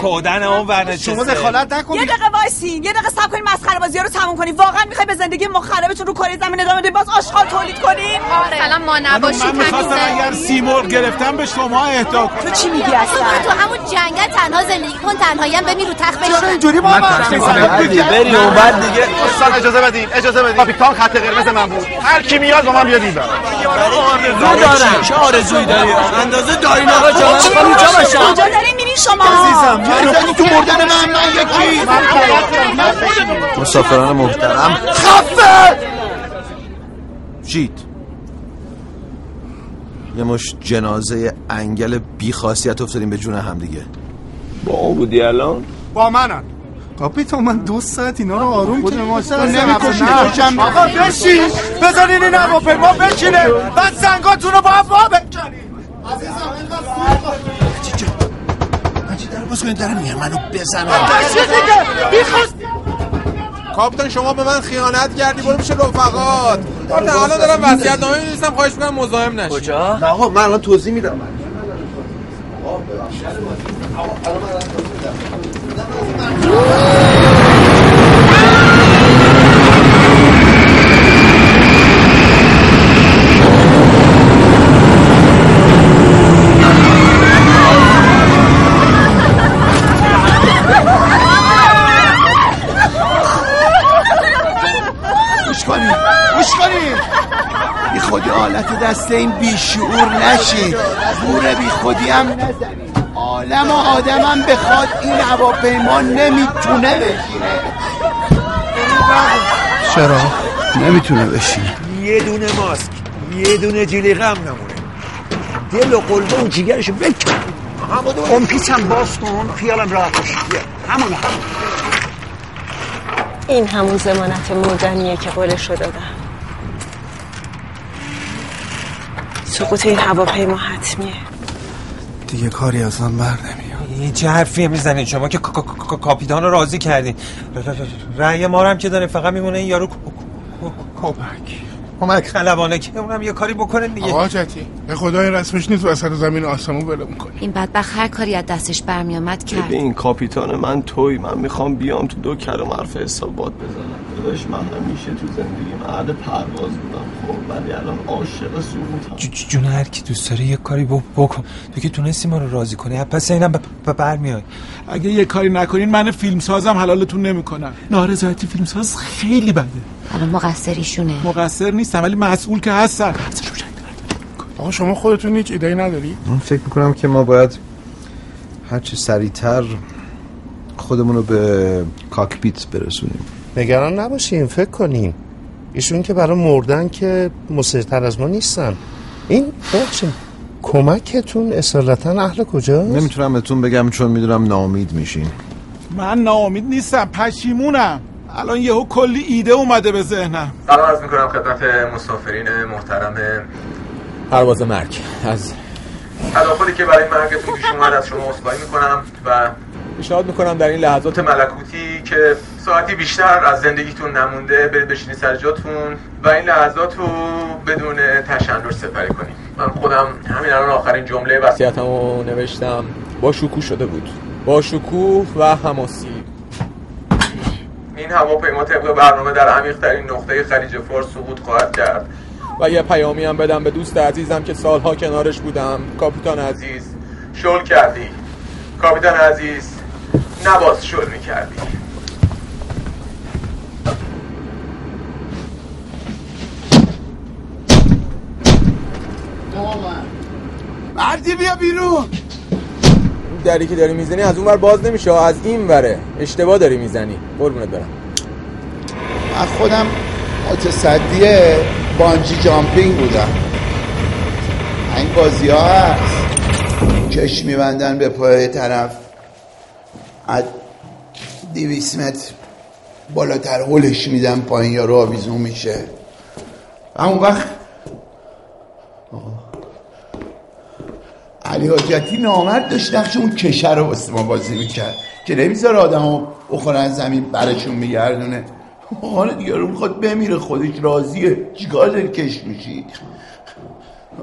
S5: کودن اون ور
S16: شما دخالت
S37: یه
S16: نکنید
S37: دقیقه وایسین. یه دقیقه صبر کنین مسخره بازی تموم کنین واقعا می‌خوای به زندگی مخربتون رو کره زمین ادامه بدین باز آشغال تولید کنین
S32: سلام ما نباشی
S18: من می‌خواستم اگر سیمرغ گرفتم به شما اهدا
S37: تو چی میگی اصلا
S34: تو همون جنگل تنها زندگی کن تنهایی هم بمیر رو تخت
S16: چرا
S34: بشین
S16: اینجوری بابا
S26: بری اون بعد دیگه
S10: دوستان اجازه بدین اجازه بدین کاپیتان خط قرمز من بود هر کی میاد با من بیاد این بر
S26: آرزو دارم چه آرزویی داری اندازه داین آقا جان اینجا
S37: کجا دارین شما.
S16: عزیزم
S9: می‌زنی تو مردن من من یکی.
S13: مسافران محترم.
S9: خفه!
S13: جید یه مش جنازه انگل بیخاصیت افتادیم به جون هم دیگه.
S26: با اون بودی الان؟
S16: با منن کاپیتان من دو ساعت اینا رو آروم
S9: خود ما
S16: کردم.
S9: نمی‌کشی،
S16: نه.
S9: خوشم
S16: آقا بشین. بذارین این هواپیما بشینه. بعد زنگاتون رو با هم وا بکنین
S9: مجید در باز کنید دارم میگم منو بزنم.
S5: کاپتان شما به من خیانت کردی برو پیش رفقات. کاپتان الان دارم وصیت نامه می‌نویسم خواهش می‌کنم مزاحم نشی
S13: کجا؟ نه آقا من الان توضیح میدم. گوش کنید گوش کنید بی خودی حالت دست این بیشعور نشید گور بی خودی هم نزنید عالم و آدمم بخواد این هواپیما نمی‌تونه بشینه. چرا؟ نمی‌تونه بشینه.
S27: یه دونه ماسک یه دونه جلیقه هم نمونه. دل و قلبه و جیگرشو بکن. اون پیچم باز کن خیالم راحت همون هم
S6: این همون زمانت مردنیه که قولش رو دادم سقوط این هواپیما حتمیه
S16: دیگه کاری از من بر نمیاد
S15: این چه حرفیه می‌زنید شما که کا- کا- کا- کاپیتان رو راضی کردین رأی ما هم که داره فقط میمونه این یارو کمک کمک خلبانه که اونم یه کاری بکنه دیگه.
S38: آقا جتی به خدا این رسمش نیست وسط زمین آسمون ولمون کنی
S34: این بدبخت هر کاری از دستش برمیامد کرد.
S26: ببین کاپیتان من توی من می‌خوام بیام تو دو کلم حرف حسابات بزنم. داداش من همیشه تو زندگی مرد پرواز بودم. خب ولی الان عاشق سقوطم
S15: ج- جون هر کی دوست داره یه کاری بک- بکن. تو که تونستی ما رو راضی کنی. پس اینم ب- ب- برمیای
S18: اگه یه کاری نکنین من فیلم سازم حلالتون نمی‌کنم. نارضایتی فیلم ساز خیلی بده.
S34: الان مقصریشونه
S18: مقصر نیستم ولی مسئول که هستن.
S38: آقا شما خودتون هیچ ایده نداری؟
S13: من فکر می‌کنم که ما باید هرچی سریعتر خودمون رو به کاکپیت برسونیم.
S10: نگران نباشین فکر کنین. ایشون که برای مردن که مصرتر از ما نیستن. این بخشیم کمکتون اصالتا اهل کجاست؟
S13: نمی‌تونم بهتون بگم چون می‌دونم ناامید میشین.
S18: من ناامید نیستم پشیمونم. الان یهو کلی ایده اومده به ذهنم.
S15: سلام عرض می‌کنم خدمت مسافرین محترم پرواز مرگ. از تداخلی که برای مرگتون پیش اومد از شما عذرخواهی می‌کنم و پیشنهاد می‌کنم در این لحظات ملکوتی که ساعتی بیشتر از زندگیتون نمونده. برید بشینید سر جاتون و این لحظات رو بدون تشنج سپری کنید. من خودم همین الان آخرین جمله وصیتمو نوشتم. با شکوه شده بود. با شکوه و حماسی. این هواپیما طبق برنامه در عمیق‌ترین نقطه خلیج فارس سقوط خواهد کرد. و یه پیامی هم بدم به دوست عزیزم که سالها کنارش بودم کاپیتان عزیز. شل کردی. کاپیتان عزیز نباز شل می‌کردی.
S9: مردی بیا بیرون.
S15: دری که داری می‌زنی از اون ور باز نمیشه. از این وره. اشتباه داری می‌زنی. قربونت برم.
S9: من خودم متصدی بانجی جامپینگ بودم. این بازی ها هست. کش میبندن به پای طرف. از دیویس متر بالاتر هلش میدن پایین یا رو آویزون میشه. و اون وقت. علی حاجتی نامرد داشت نقش اون کشه رو واسه ما بازی می‌کرد. که نمی‌ذاره آدم بخورن زمین برشون میگردونه. حالا دیگه رو می‌خواد بمیره خودش راضیه. چیکار داری کش میشی؟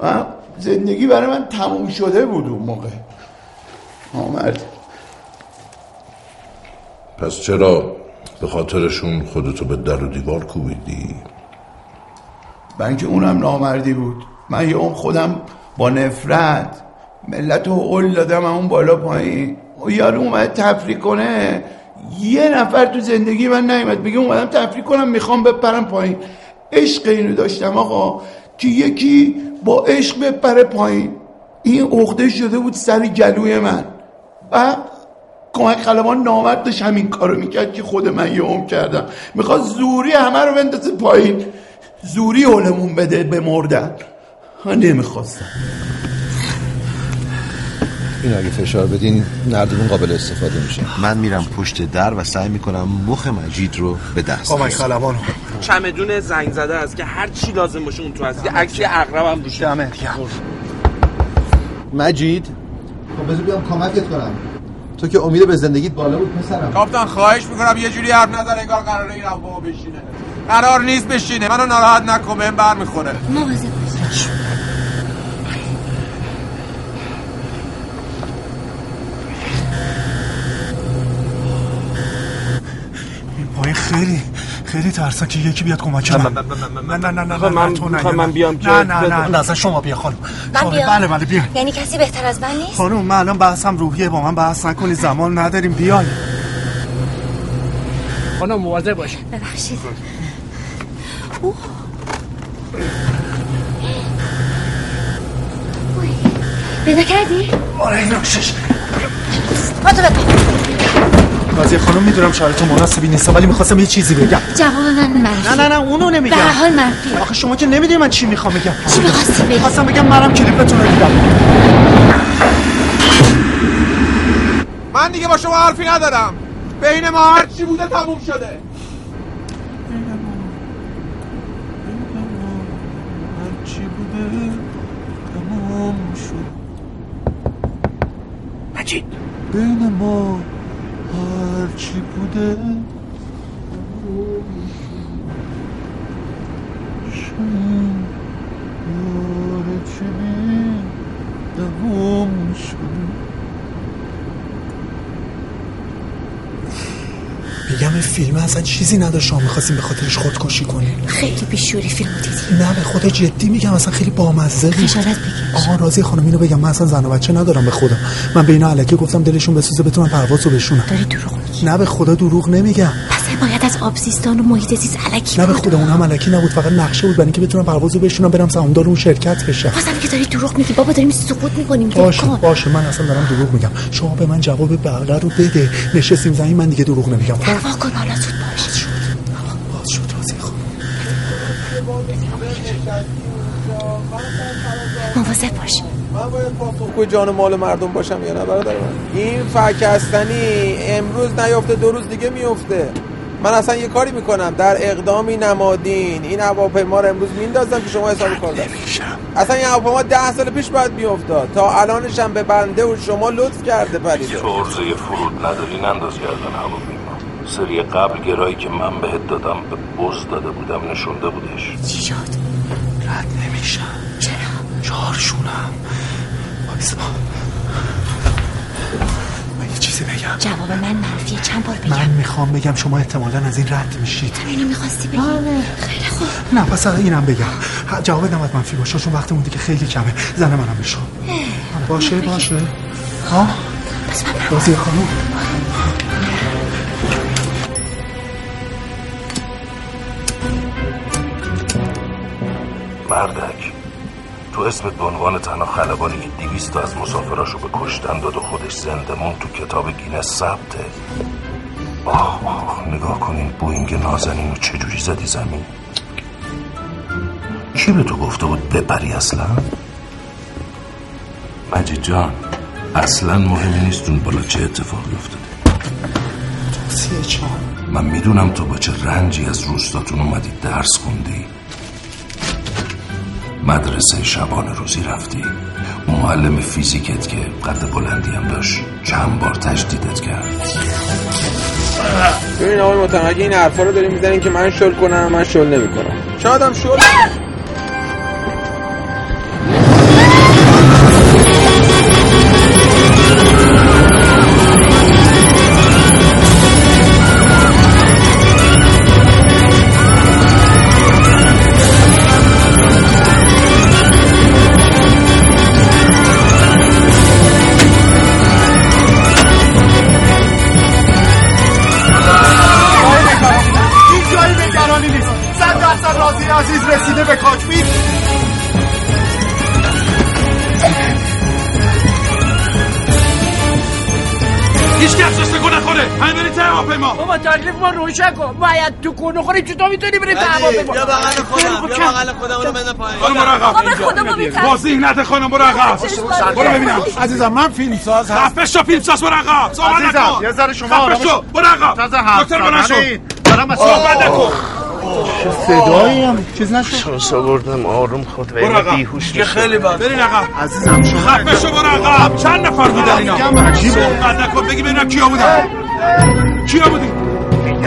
S9: و زندگی برای من تموم شده بود اون موقع. نامرد.
S2: پس چرا به خاطرشون خودتو به در و دیوار کوبیدی؟
S9: برای اینکه اونم نامردی بود. من یه اون خودم با نفرت ملت رو قول دادم اون بالا پایین. و یارو اومد تفریح کنه. یه نفر تو زندگی من نیومد بگه اومدم تفریح کنم می‌خوام بپرم پایین. عشق اینو داشتم آقا که یکی با عشق بپره پایین. این عقده شده بود سر گلوی من. و کمک خلبان نامرد داشت همین کارو می‌کرد که خود من یه کردم. می‌خواد زوری همه رو بندازه پایین. زوری حلمون بده به مردن نمی‌خواستم.
S13: این اگه فشار بدین نردبون قابل استفاده میشه. من میرم پشت در و سعی می‌کنم مخ مجید رو به دست
S16: کمک. خلبان
S5: چمدون زنگ زده است که هر چی لازم باشه اون تو هست. یه عکس یه عقرب هم روشه
S16: دمه
S13: مجید خب بذار بیام کمکت کنم. تو که امید به زندگیت بالا بود پسرم.
S15: کاپتان خواهش می‌کنم یه جوری حرف نزن انگار قراره این بشینه. قرار نیست بشینه. منو ناراحت نکن بهم بر می‌خوره
S34: مواظب باش
S16: خیلی خیلی ترسناکه. یکی بیاد کمک
S15: من-
S16: من
S15: من- من- من-
S16: نه نه نه نه
S15: من-
S16: تو نه.
S15: من بیام که-
S16: نه نه نه. نه اصلا شما بیا خانم.
S34: من بیام.
S16: بله بله بیا.
S34: یعنی کسی بهتر از من نیست؟
S16: خانم من الان بحثم روحیه با من بحث نکنی. زمان نداریم. بیاین.
S42: خانم مواظب باش
S34: ببخشید. اوه. وای. پیدا کردی؟
S16: آره این راکشش
S34: پاتو بپر
S16: قاضی خانم می‌دونم شرایط مناسبی نیست ولی می‌خواستم یه چیزی بگم.
S34: جواب من منفی
S16: نه نه نه اونو نمیگم.
S34: به هر حال منفی
S16: آخه شما که نمی‌دونی من چی می‌خوام بگم.
S34: چی می‌خواستی بگی؟
S16: خواستم بگم منم کلیپتون رو دیدم.
S15: من دیگه با شما حرفی ندارم. بین ما هر چی بوده تموم شده.
S16: چی بوده تمام شد
S42: مجید.
S16: بین ما هر چی بوده شاید یار چی بی تمام شد. میگم این فیلم اصلا چیزی نداشت. شما می‌خواستیم به خاطرش خودکشی کنیم
S34: خیلی بیشوری فیلمو دیدی
S16: نه به خدا جدی میگم اصلا خیلی بامزه بود.
S34: خجالت بکش
S16: آقا راضی خانم اینو بگم. من اصلا زن و بچه ندارم به خدا من به اینا علکه گفتم دلشون بسوزه بتونم پرواز رو بشونم.
S34: داری دروغ میگی.
S16: نه به خدا دروغ نمیگم.
S34: پس باید از آبزیستان و محیط زیست علکی
S16: نه به خدا اونم علکی نبود فقط نقشه بود برای اینکه بتونم پرواز رو بشونم برم سهامدار اون شرکت بشم
S34: بازم که داری دروغ میگی. بابا داریم سقوط می‌کنیم
S16: باشه باشه من اصلا دارم دروغ میگم. شما به من جواب بغله رو بده. نشستیم زمین من دیگه دروغ نمیگم. خب
S34: پروا کن حالا زود باش.
S16: باز شد. راضی خانم
S34: مواظب باش.
S15: من باید پاسخگوی جان و مال مردم باشم یا نه برادر من؟ این فکستنی امروز نیافته دو روز دیگه میفته من اصلا یه کاری می‌کنم. در اقدامی نمادین. این هواپیما رو امروز میندازم که شما حساب کار اصلا این هواپیما ده سال پیش باید میافتاد تا الانش هم به بنده و شما لطف کرده پریده
S2: تو عرضه فرود نداری. ننداز گردن هواپیما. سری قبل گرایی که من بهت دادم به بز داده بودم نشونده بودش.
S34: چی شد؟
S16: رد نمیشم.
S34: چرا؟
S16: من یه چیزی بگم.
S34: جواب من منفیه چند بار بگم.
S16: من می‌خوام بگم شما احتمالا از این رد میشید.
S34: اینو می‌خواستی بگی؟ خیلی خوب.
S16: نه پس اینم بگم. جواب نباید منفی باشه. چون وقتمون دیگه خیلی کمه. زن منم بشو. باشه باشه. ها؟
S34: پس من
S16: راضی خانم.
S2: مردک. تو اسمت به عنوان تنها خلبانی که دویست تا از مسافراشو به کشتن داد و خودش زنده موند تو کتاب گینس ثبته. آه آه نگاه کنین بوینگ نازنین رو چجوری زدی زمین؟ کی به تو گفته بود بپری اصلا؟ مجید جان اصلا مهم نیست اون بالا چه اتفاقی افتاده.
S16: توصیه چهار.
S2: من می‌دونم تو با چه رنجی از روستاتون اومدی درس خوندی. مدرسه شبان روزی رفتی. اون معلم فیزیکت که قد بلندی هم داشت چند بار تجدیدت کرد.
S15: ببین آقای محترم اگه این حرفا رو داریم می‌زنین که من شل کنم من شل نمی‌کنم. شاید هم شل
S42: کنه خوری چطور می‌تونی بریم ته هواپیما
S26: بیا بغل خودم بیا بغل خودم اونو بده پایین.
S42: خانم برو عقب.
S32: بابا خدا ما بیتر
S42: با ذهنت خانم برو عقب برو ببینم.
S16: عزیزم من فیلم ساز
S42: خفه شو فیلم ساز برو عقب صحبت
S16: عزیزم،
S42: نکن.
S16: یه ذره شما
S42: خفه شو برو
S16: حرف
S42: دکتر بلند شو. صحبت. نکن.
S9: چه صدایی هم. چیز نشد؟
S10: شانس آوردم آروم خود و
S15: برو عقب.
S10: بیهوش
S15: دیگه خیلی بد. برین عقب
S9: عزیزم شما
S15: خفه شو برو عقب چند نفر بودن اینا. صحبت نکن. بگی ببینم کیا بودن؟ کیا بودی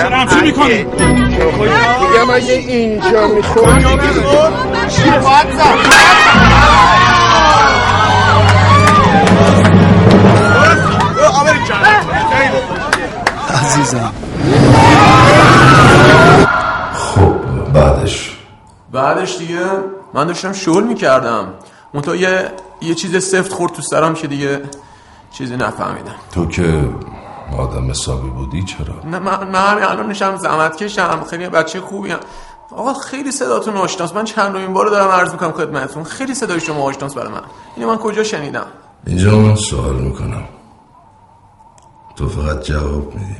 S15: همچین می‌کنی؟
S10: میگم اگه اینجا می‌خوری
S15: شیر باید
S9: عزیزم.
S2: بعدش؟
S15: بعدش دیگه؟ من داشتم شغل می‌کردم. منتها یه یه چیز سفت خورد تو سرم که دیگه چیزی نفهمیدم.
S2: تو که آدم حسابی بودی چرا؟
S15: نه من, من همین الان نشم زحمت کشم. خیلی بچه خوبی هم. آقا خیلی صداتون آشناس من چند این بار دارم عرض می‌کنم خدمتتون. خیلی صدای شما آشناس برای من. اینو من کجا شنیدم؟
S2: اینجا من سوال می‌کنم. تو فقط جواب میدی.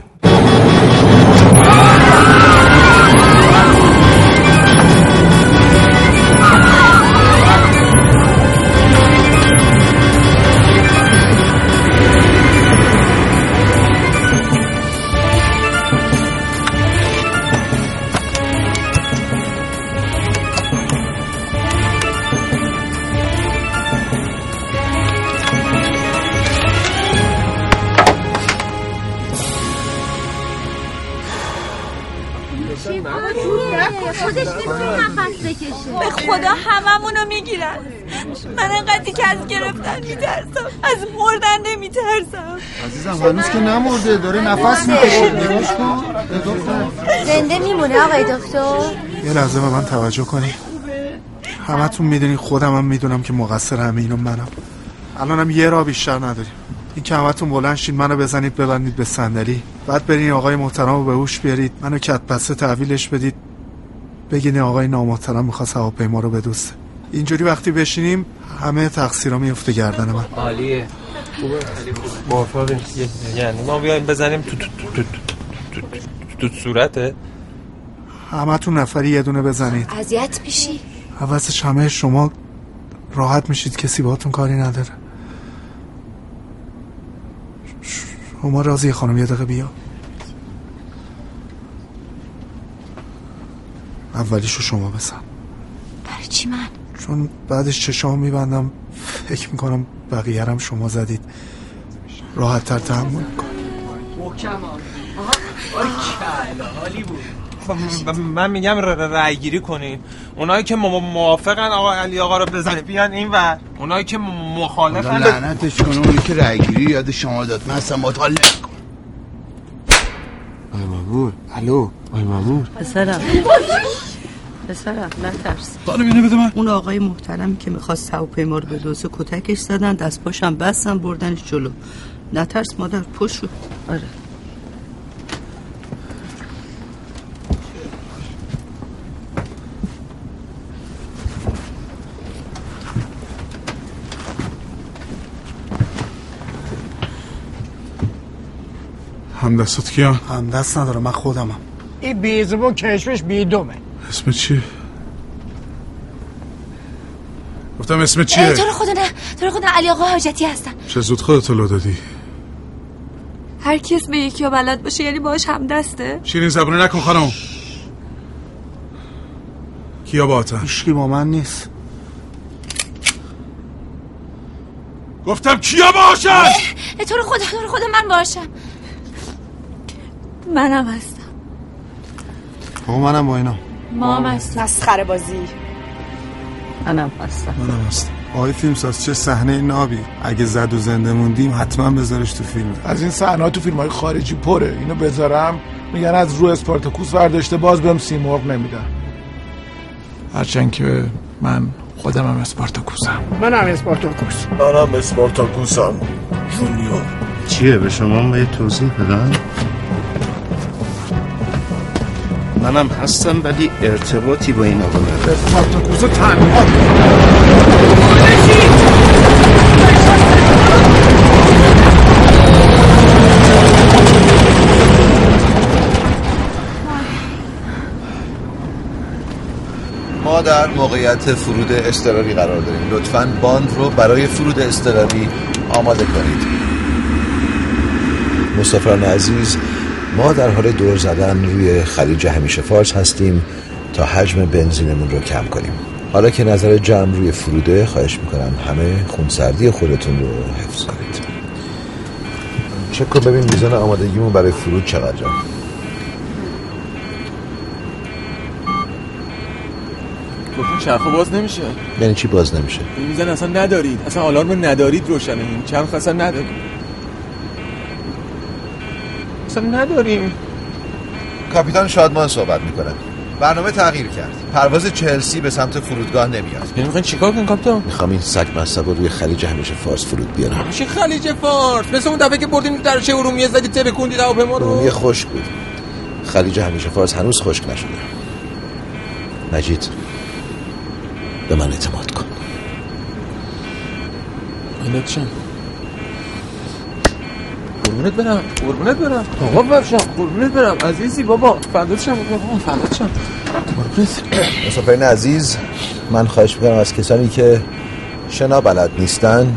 S32: به خدا هممونو می‌گیرن. من انقدری که از گرفتن میترسم. از مردن نمیترسم.
S9: عزیزم هنوز که نمرده. داره نفس می‌کشه نگاش کن. دکتر.
S34: زنده میمونه آقای دکتر.
S16: یه لحظه به من توجه کنی. همتون می‌دونی خودم هم می‌دونم که مقصر همه اینو منم. الانم یه را بیشتر نداریم. این که همتون بلند شید منو بزنید ببندید به صندلی. بعد برین آقای محترم رو به هوش بیارید. منو کت بسته تحویلش بدید. بگین آقای نامحترم می‌خواست هواپیما رو بدوسته اینجوری وقتی بشینیم همه تقصیرها میفته گردن من.
S15: عالیه. خوبه؟ موافقیم یعنی ما بیایم بزنیم تو تو تو تو تو تو صورته؟
S16: همتون نفری یه دونه بزنید.
S34: اذیت میشی؟
S16: عوضش همه شما راحت میشید. کسی باهاتون کاری نداره. شما راضی خانم یه دقیقه بیا. اولیشو شما بزن.
S34: برای چی من؟
S16: چون بعدش چشام میبندم. فکر می‌کنم بقیه هم شما زدید. راحت تر تحمل کن.
S15: من میگم رأی گیری کنین. اونایی که موافقن آقا علی آقا رو بزنه. بیان این ور. اونایی که مخالفن.
S9: لعنتش کنه اونی که رأیگیری یاد شما داد. من اصلا حال نمی‌کنم.
S15: آی مامور. الو. آی مامور.
S43: پسرم. پسرم نترس
S15: خانم اینو بده من.
S43: اون آقای محترمی که می‌خواست هواپیما رو به دوسه کتکش زدن دست پاشم بستن بردنش جلو. نترس مادر پشو آره.
S16: همدستات کیا؟ همدست نداره من خودمم.
S42: این بیزبون کشمش بیدومه
S16: اسم چیه؟ گفتم اسم چیه؟
S34: تو رو خدا نه تو رو خدا علی آقا حاجتی هستن.
S16: چه زود خودت لو دادی؟
S32: هر کس به یکی بلد باشه یعنی باش هم دسته
S16: شیرین زبونه نکن خانم. کیا باهاتن هیچکی با من نیست. گفتم کیا باشن؟
S34: تو رو خدا تو رو خدا من باشم.
S32: منم هستم.
S16: با منم با اینا.
S32: ما هم
S6: مسخره بازی.
S43: منم هستم.
S16: منم هستم آقای فیلمساز چه صحنه نابی؟ اگه زد و زنده موندیم حتما بذارش تو فیلم.
S18: از این صحنه تو فیلم های خارجی پره. اینو بذارم. میگن از رو اسپارتاکوس برداشته باز بهم سیمرغ نمیدن. هرچند که من خودم هم اسپارتاکوسم.
S42: منم اسپارتاکوس.
S2: منم اسپارتاکوسم. جونیور.
S10: چیه؟ به شما به توضیح بدم؟ منم هستم ولی ارتباطی با این آقا ندارم.
S18: تنها
S13: ما در موقعیت فرود اضطراری قرار داریم. لطفا باند رو برای فرود اضطراری آماده کنید. مسافران عزیز ما در حال دور زدن روی خلیج همیشه فارس هستیم تا حجم بنزینمون رو کم کنیم. حالا که نظر جمع روی فروده خواهش می‌کنم همه خونسردی خودتون رو حفظ کنید. چک کن ببین میزان آمادگیمون برای فرود چقدر
S15: گفتون چرخ باز نمیشه.
S13: یعنی چی باز نمیشه؟
S15: میزن اصلا ندارید. اصلا آلارم ندارید روشنه. این چرخ اصلا ندارید. اصلا نداریم.
S13: کاپیتان شادمان صحبت می‌کنه. برنامه تغییر کرد. پرواز چلسی به سمت فرودگاه نمیاد.
S15: یعنی می‌خواین چیکار کنین کاپیتان؟
S13: می‌خوام این سگ مصب رو روی خلیج همیشه فارس فرود بیارم.
S15: میشه خلیج فارس. مثل اون دفعه که بردیم در چه ارومیه زدی تبه کندید هواپیما رو.
S13: ارومیه خشک بود. خلیج همیشه فارس هنوز خشک نشده. مجید به من اعتماد کن.
S15: اینت چم قربونت برم قربونت برم. آقا برشم قربونت برم. عزیزی بابا فردات شم بابا فردات شم. قربونت.
S13: مسافرین عزیز من خواهش می‌کنم از کسانی که شنا بلد نیستن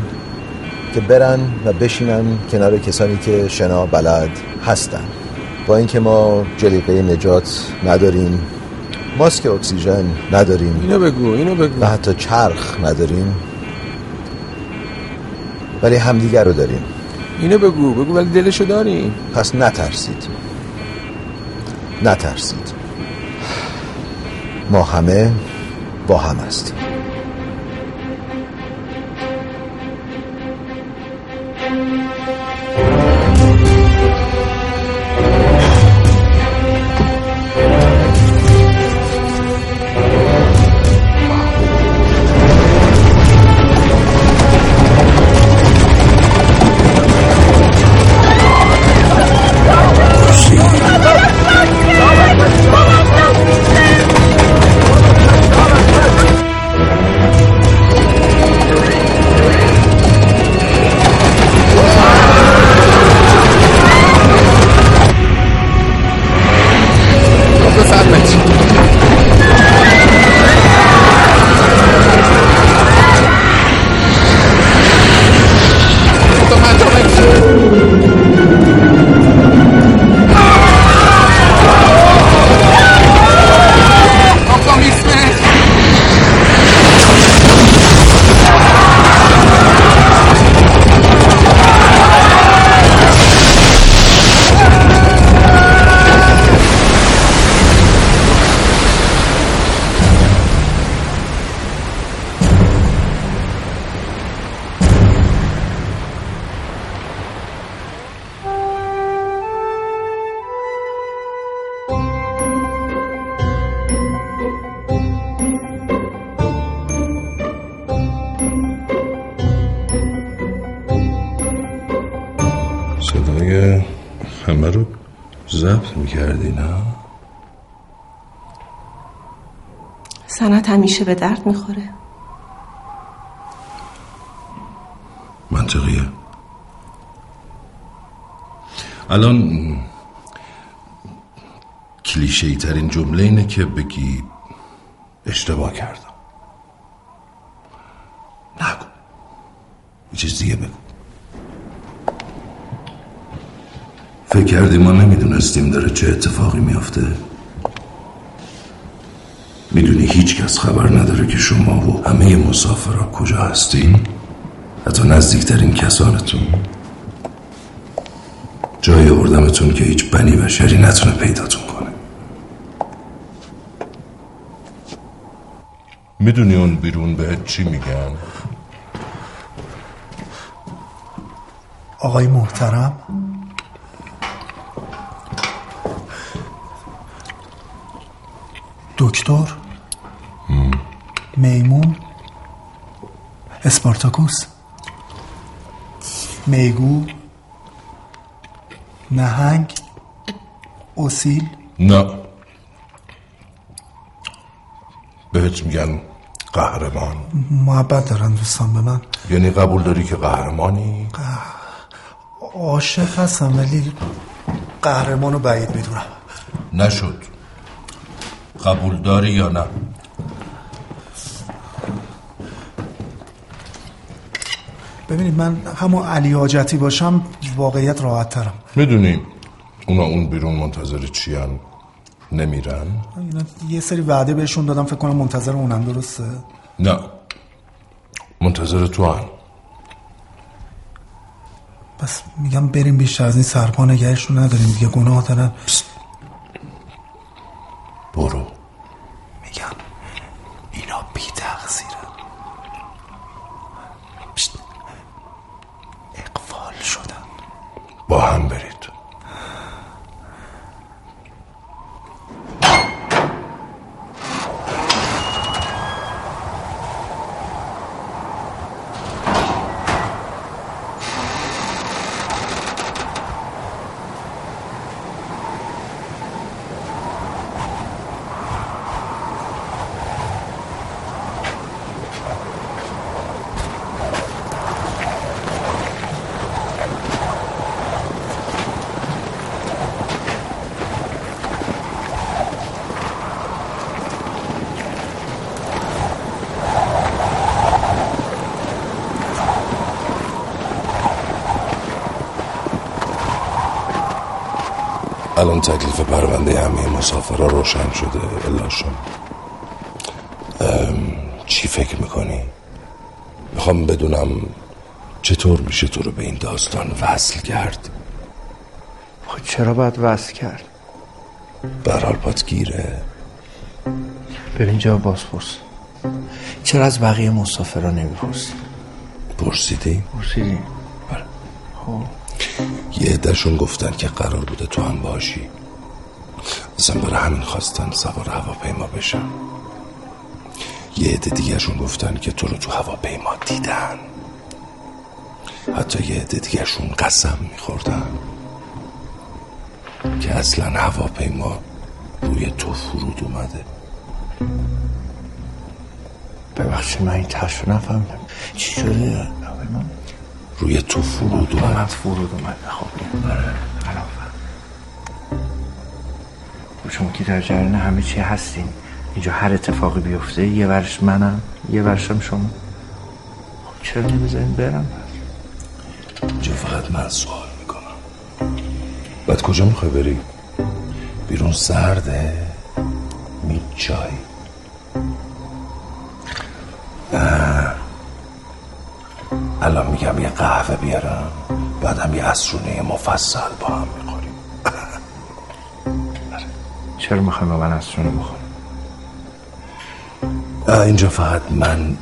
S13: که برن و بشینن کنار کسانی که شنا بلد هستن. با اینکه ما جلیقه نجات نداریم ماسک اکسیژن نداریم
S15: اینو بگو اینو بگو.
S13: و حتی چرخ نداریم ولی همدیگر رو داریم.
S15: اینو بگو بگو ولی دلشو داریم
S13: پس نترسید. نترسید. ما همه با هم هستیم.
S6: همیشه به درد می‌خوره.
S2: منطقیه. الان کلیشه ترین جمله اینه که بگی اشتباه کردم. نگو. یه چیز دیگه بگو. فکر کردی ما نمی‌دونستیم داره چه اتفاقی میافته؟ می‌دونی هیچ کس خبر نداره که شما و همه مسافرها کجا هستین؟ حتی نزدیکترین کسانتون. جای آوردمتون که هیچ بنی بشری نتونه پیداتون کنه. می‌دونی اون بیرون بهت چی میگن؟
S16: آقای محترم دکتر؟ میمون؟ اسپارتاکوس؟ میگو؟ نهنگ؟ اصیل
S2: نه. بهت میگن قهرمان.
S16: محبت دارن دوستان به من.
S2: یعنی قبول داری که قهرمانی؟
S16: عاشق هستم ولی قهرمان رو بعید می‌دونم.
S2: نشد. قبول داری یا نه؟
S16: ببینید من همون علی حاجتی باشم واقعیت راحت ترم.
S2: می‌دونی اونا اون بیرون منتظر چیان؟ نمیرن؟
S16: اینا یه سری وعده بهشون دادم فکر کنم منتظر اونم درسته؟
S2: نه. منتظر تو هم
S16: پس میگم بریم بیشتر از این سرپا نگهشون نداریم دیگه گناه دارن.
S2: برو.
S16: میگم اینا بی تقصیرن. اقفال شدن.
S2: با هم برید الان تکلیف پرونده همه مسافرها روشن شده الاشون چی فکر می‌کنی؟ می‌خوام بدونم چطور میشه تو رو به این داستان وصل کرد.
S19: خب چرا باید وصل کرد؟
S2: برحال پات گیره.
S19: ببین جا باز پرس چرا از بقیه مسافرها نمی‌پرسی؟
S2: پرسیدی؟
S19: پرسیدیم
S2: خب یه عدهشون گفتن که قرار بوده تو هم باشی. اصلا برای همین خواستن سوار هواپیما بشن. یه عده دیگهشون گفتن که تو رو تو هواپیما دیدن. حتی یه عده دیگهشون قسم میخوردن که اصلا هواپیما روی تو فرود اومده.
S19: ببخشید من این تشو نفهمیدم. چی شده؟ هواپیما
S2: روی تو فرود اومد.
S19: فرود اومد. خب. الان فهم. خب شما که در جریان همه چی هستین اینجا هر اتفاقی بیفته یه ورش منم یه ورشم شما. خب چرا نمی‌ذارین برم؟
S2: اینجا فقط من سوال می‌کنم. بعد کجا می‌خوای بری؟ بیرون سرده میچای الان میگم یه قهوه بیارم. بعدم یه اسرونه مفصل با هم می‌خوریم.
S19: چرا می‌خوایم با من از شونه بخوریم
S2: اینجا فقط من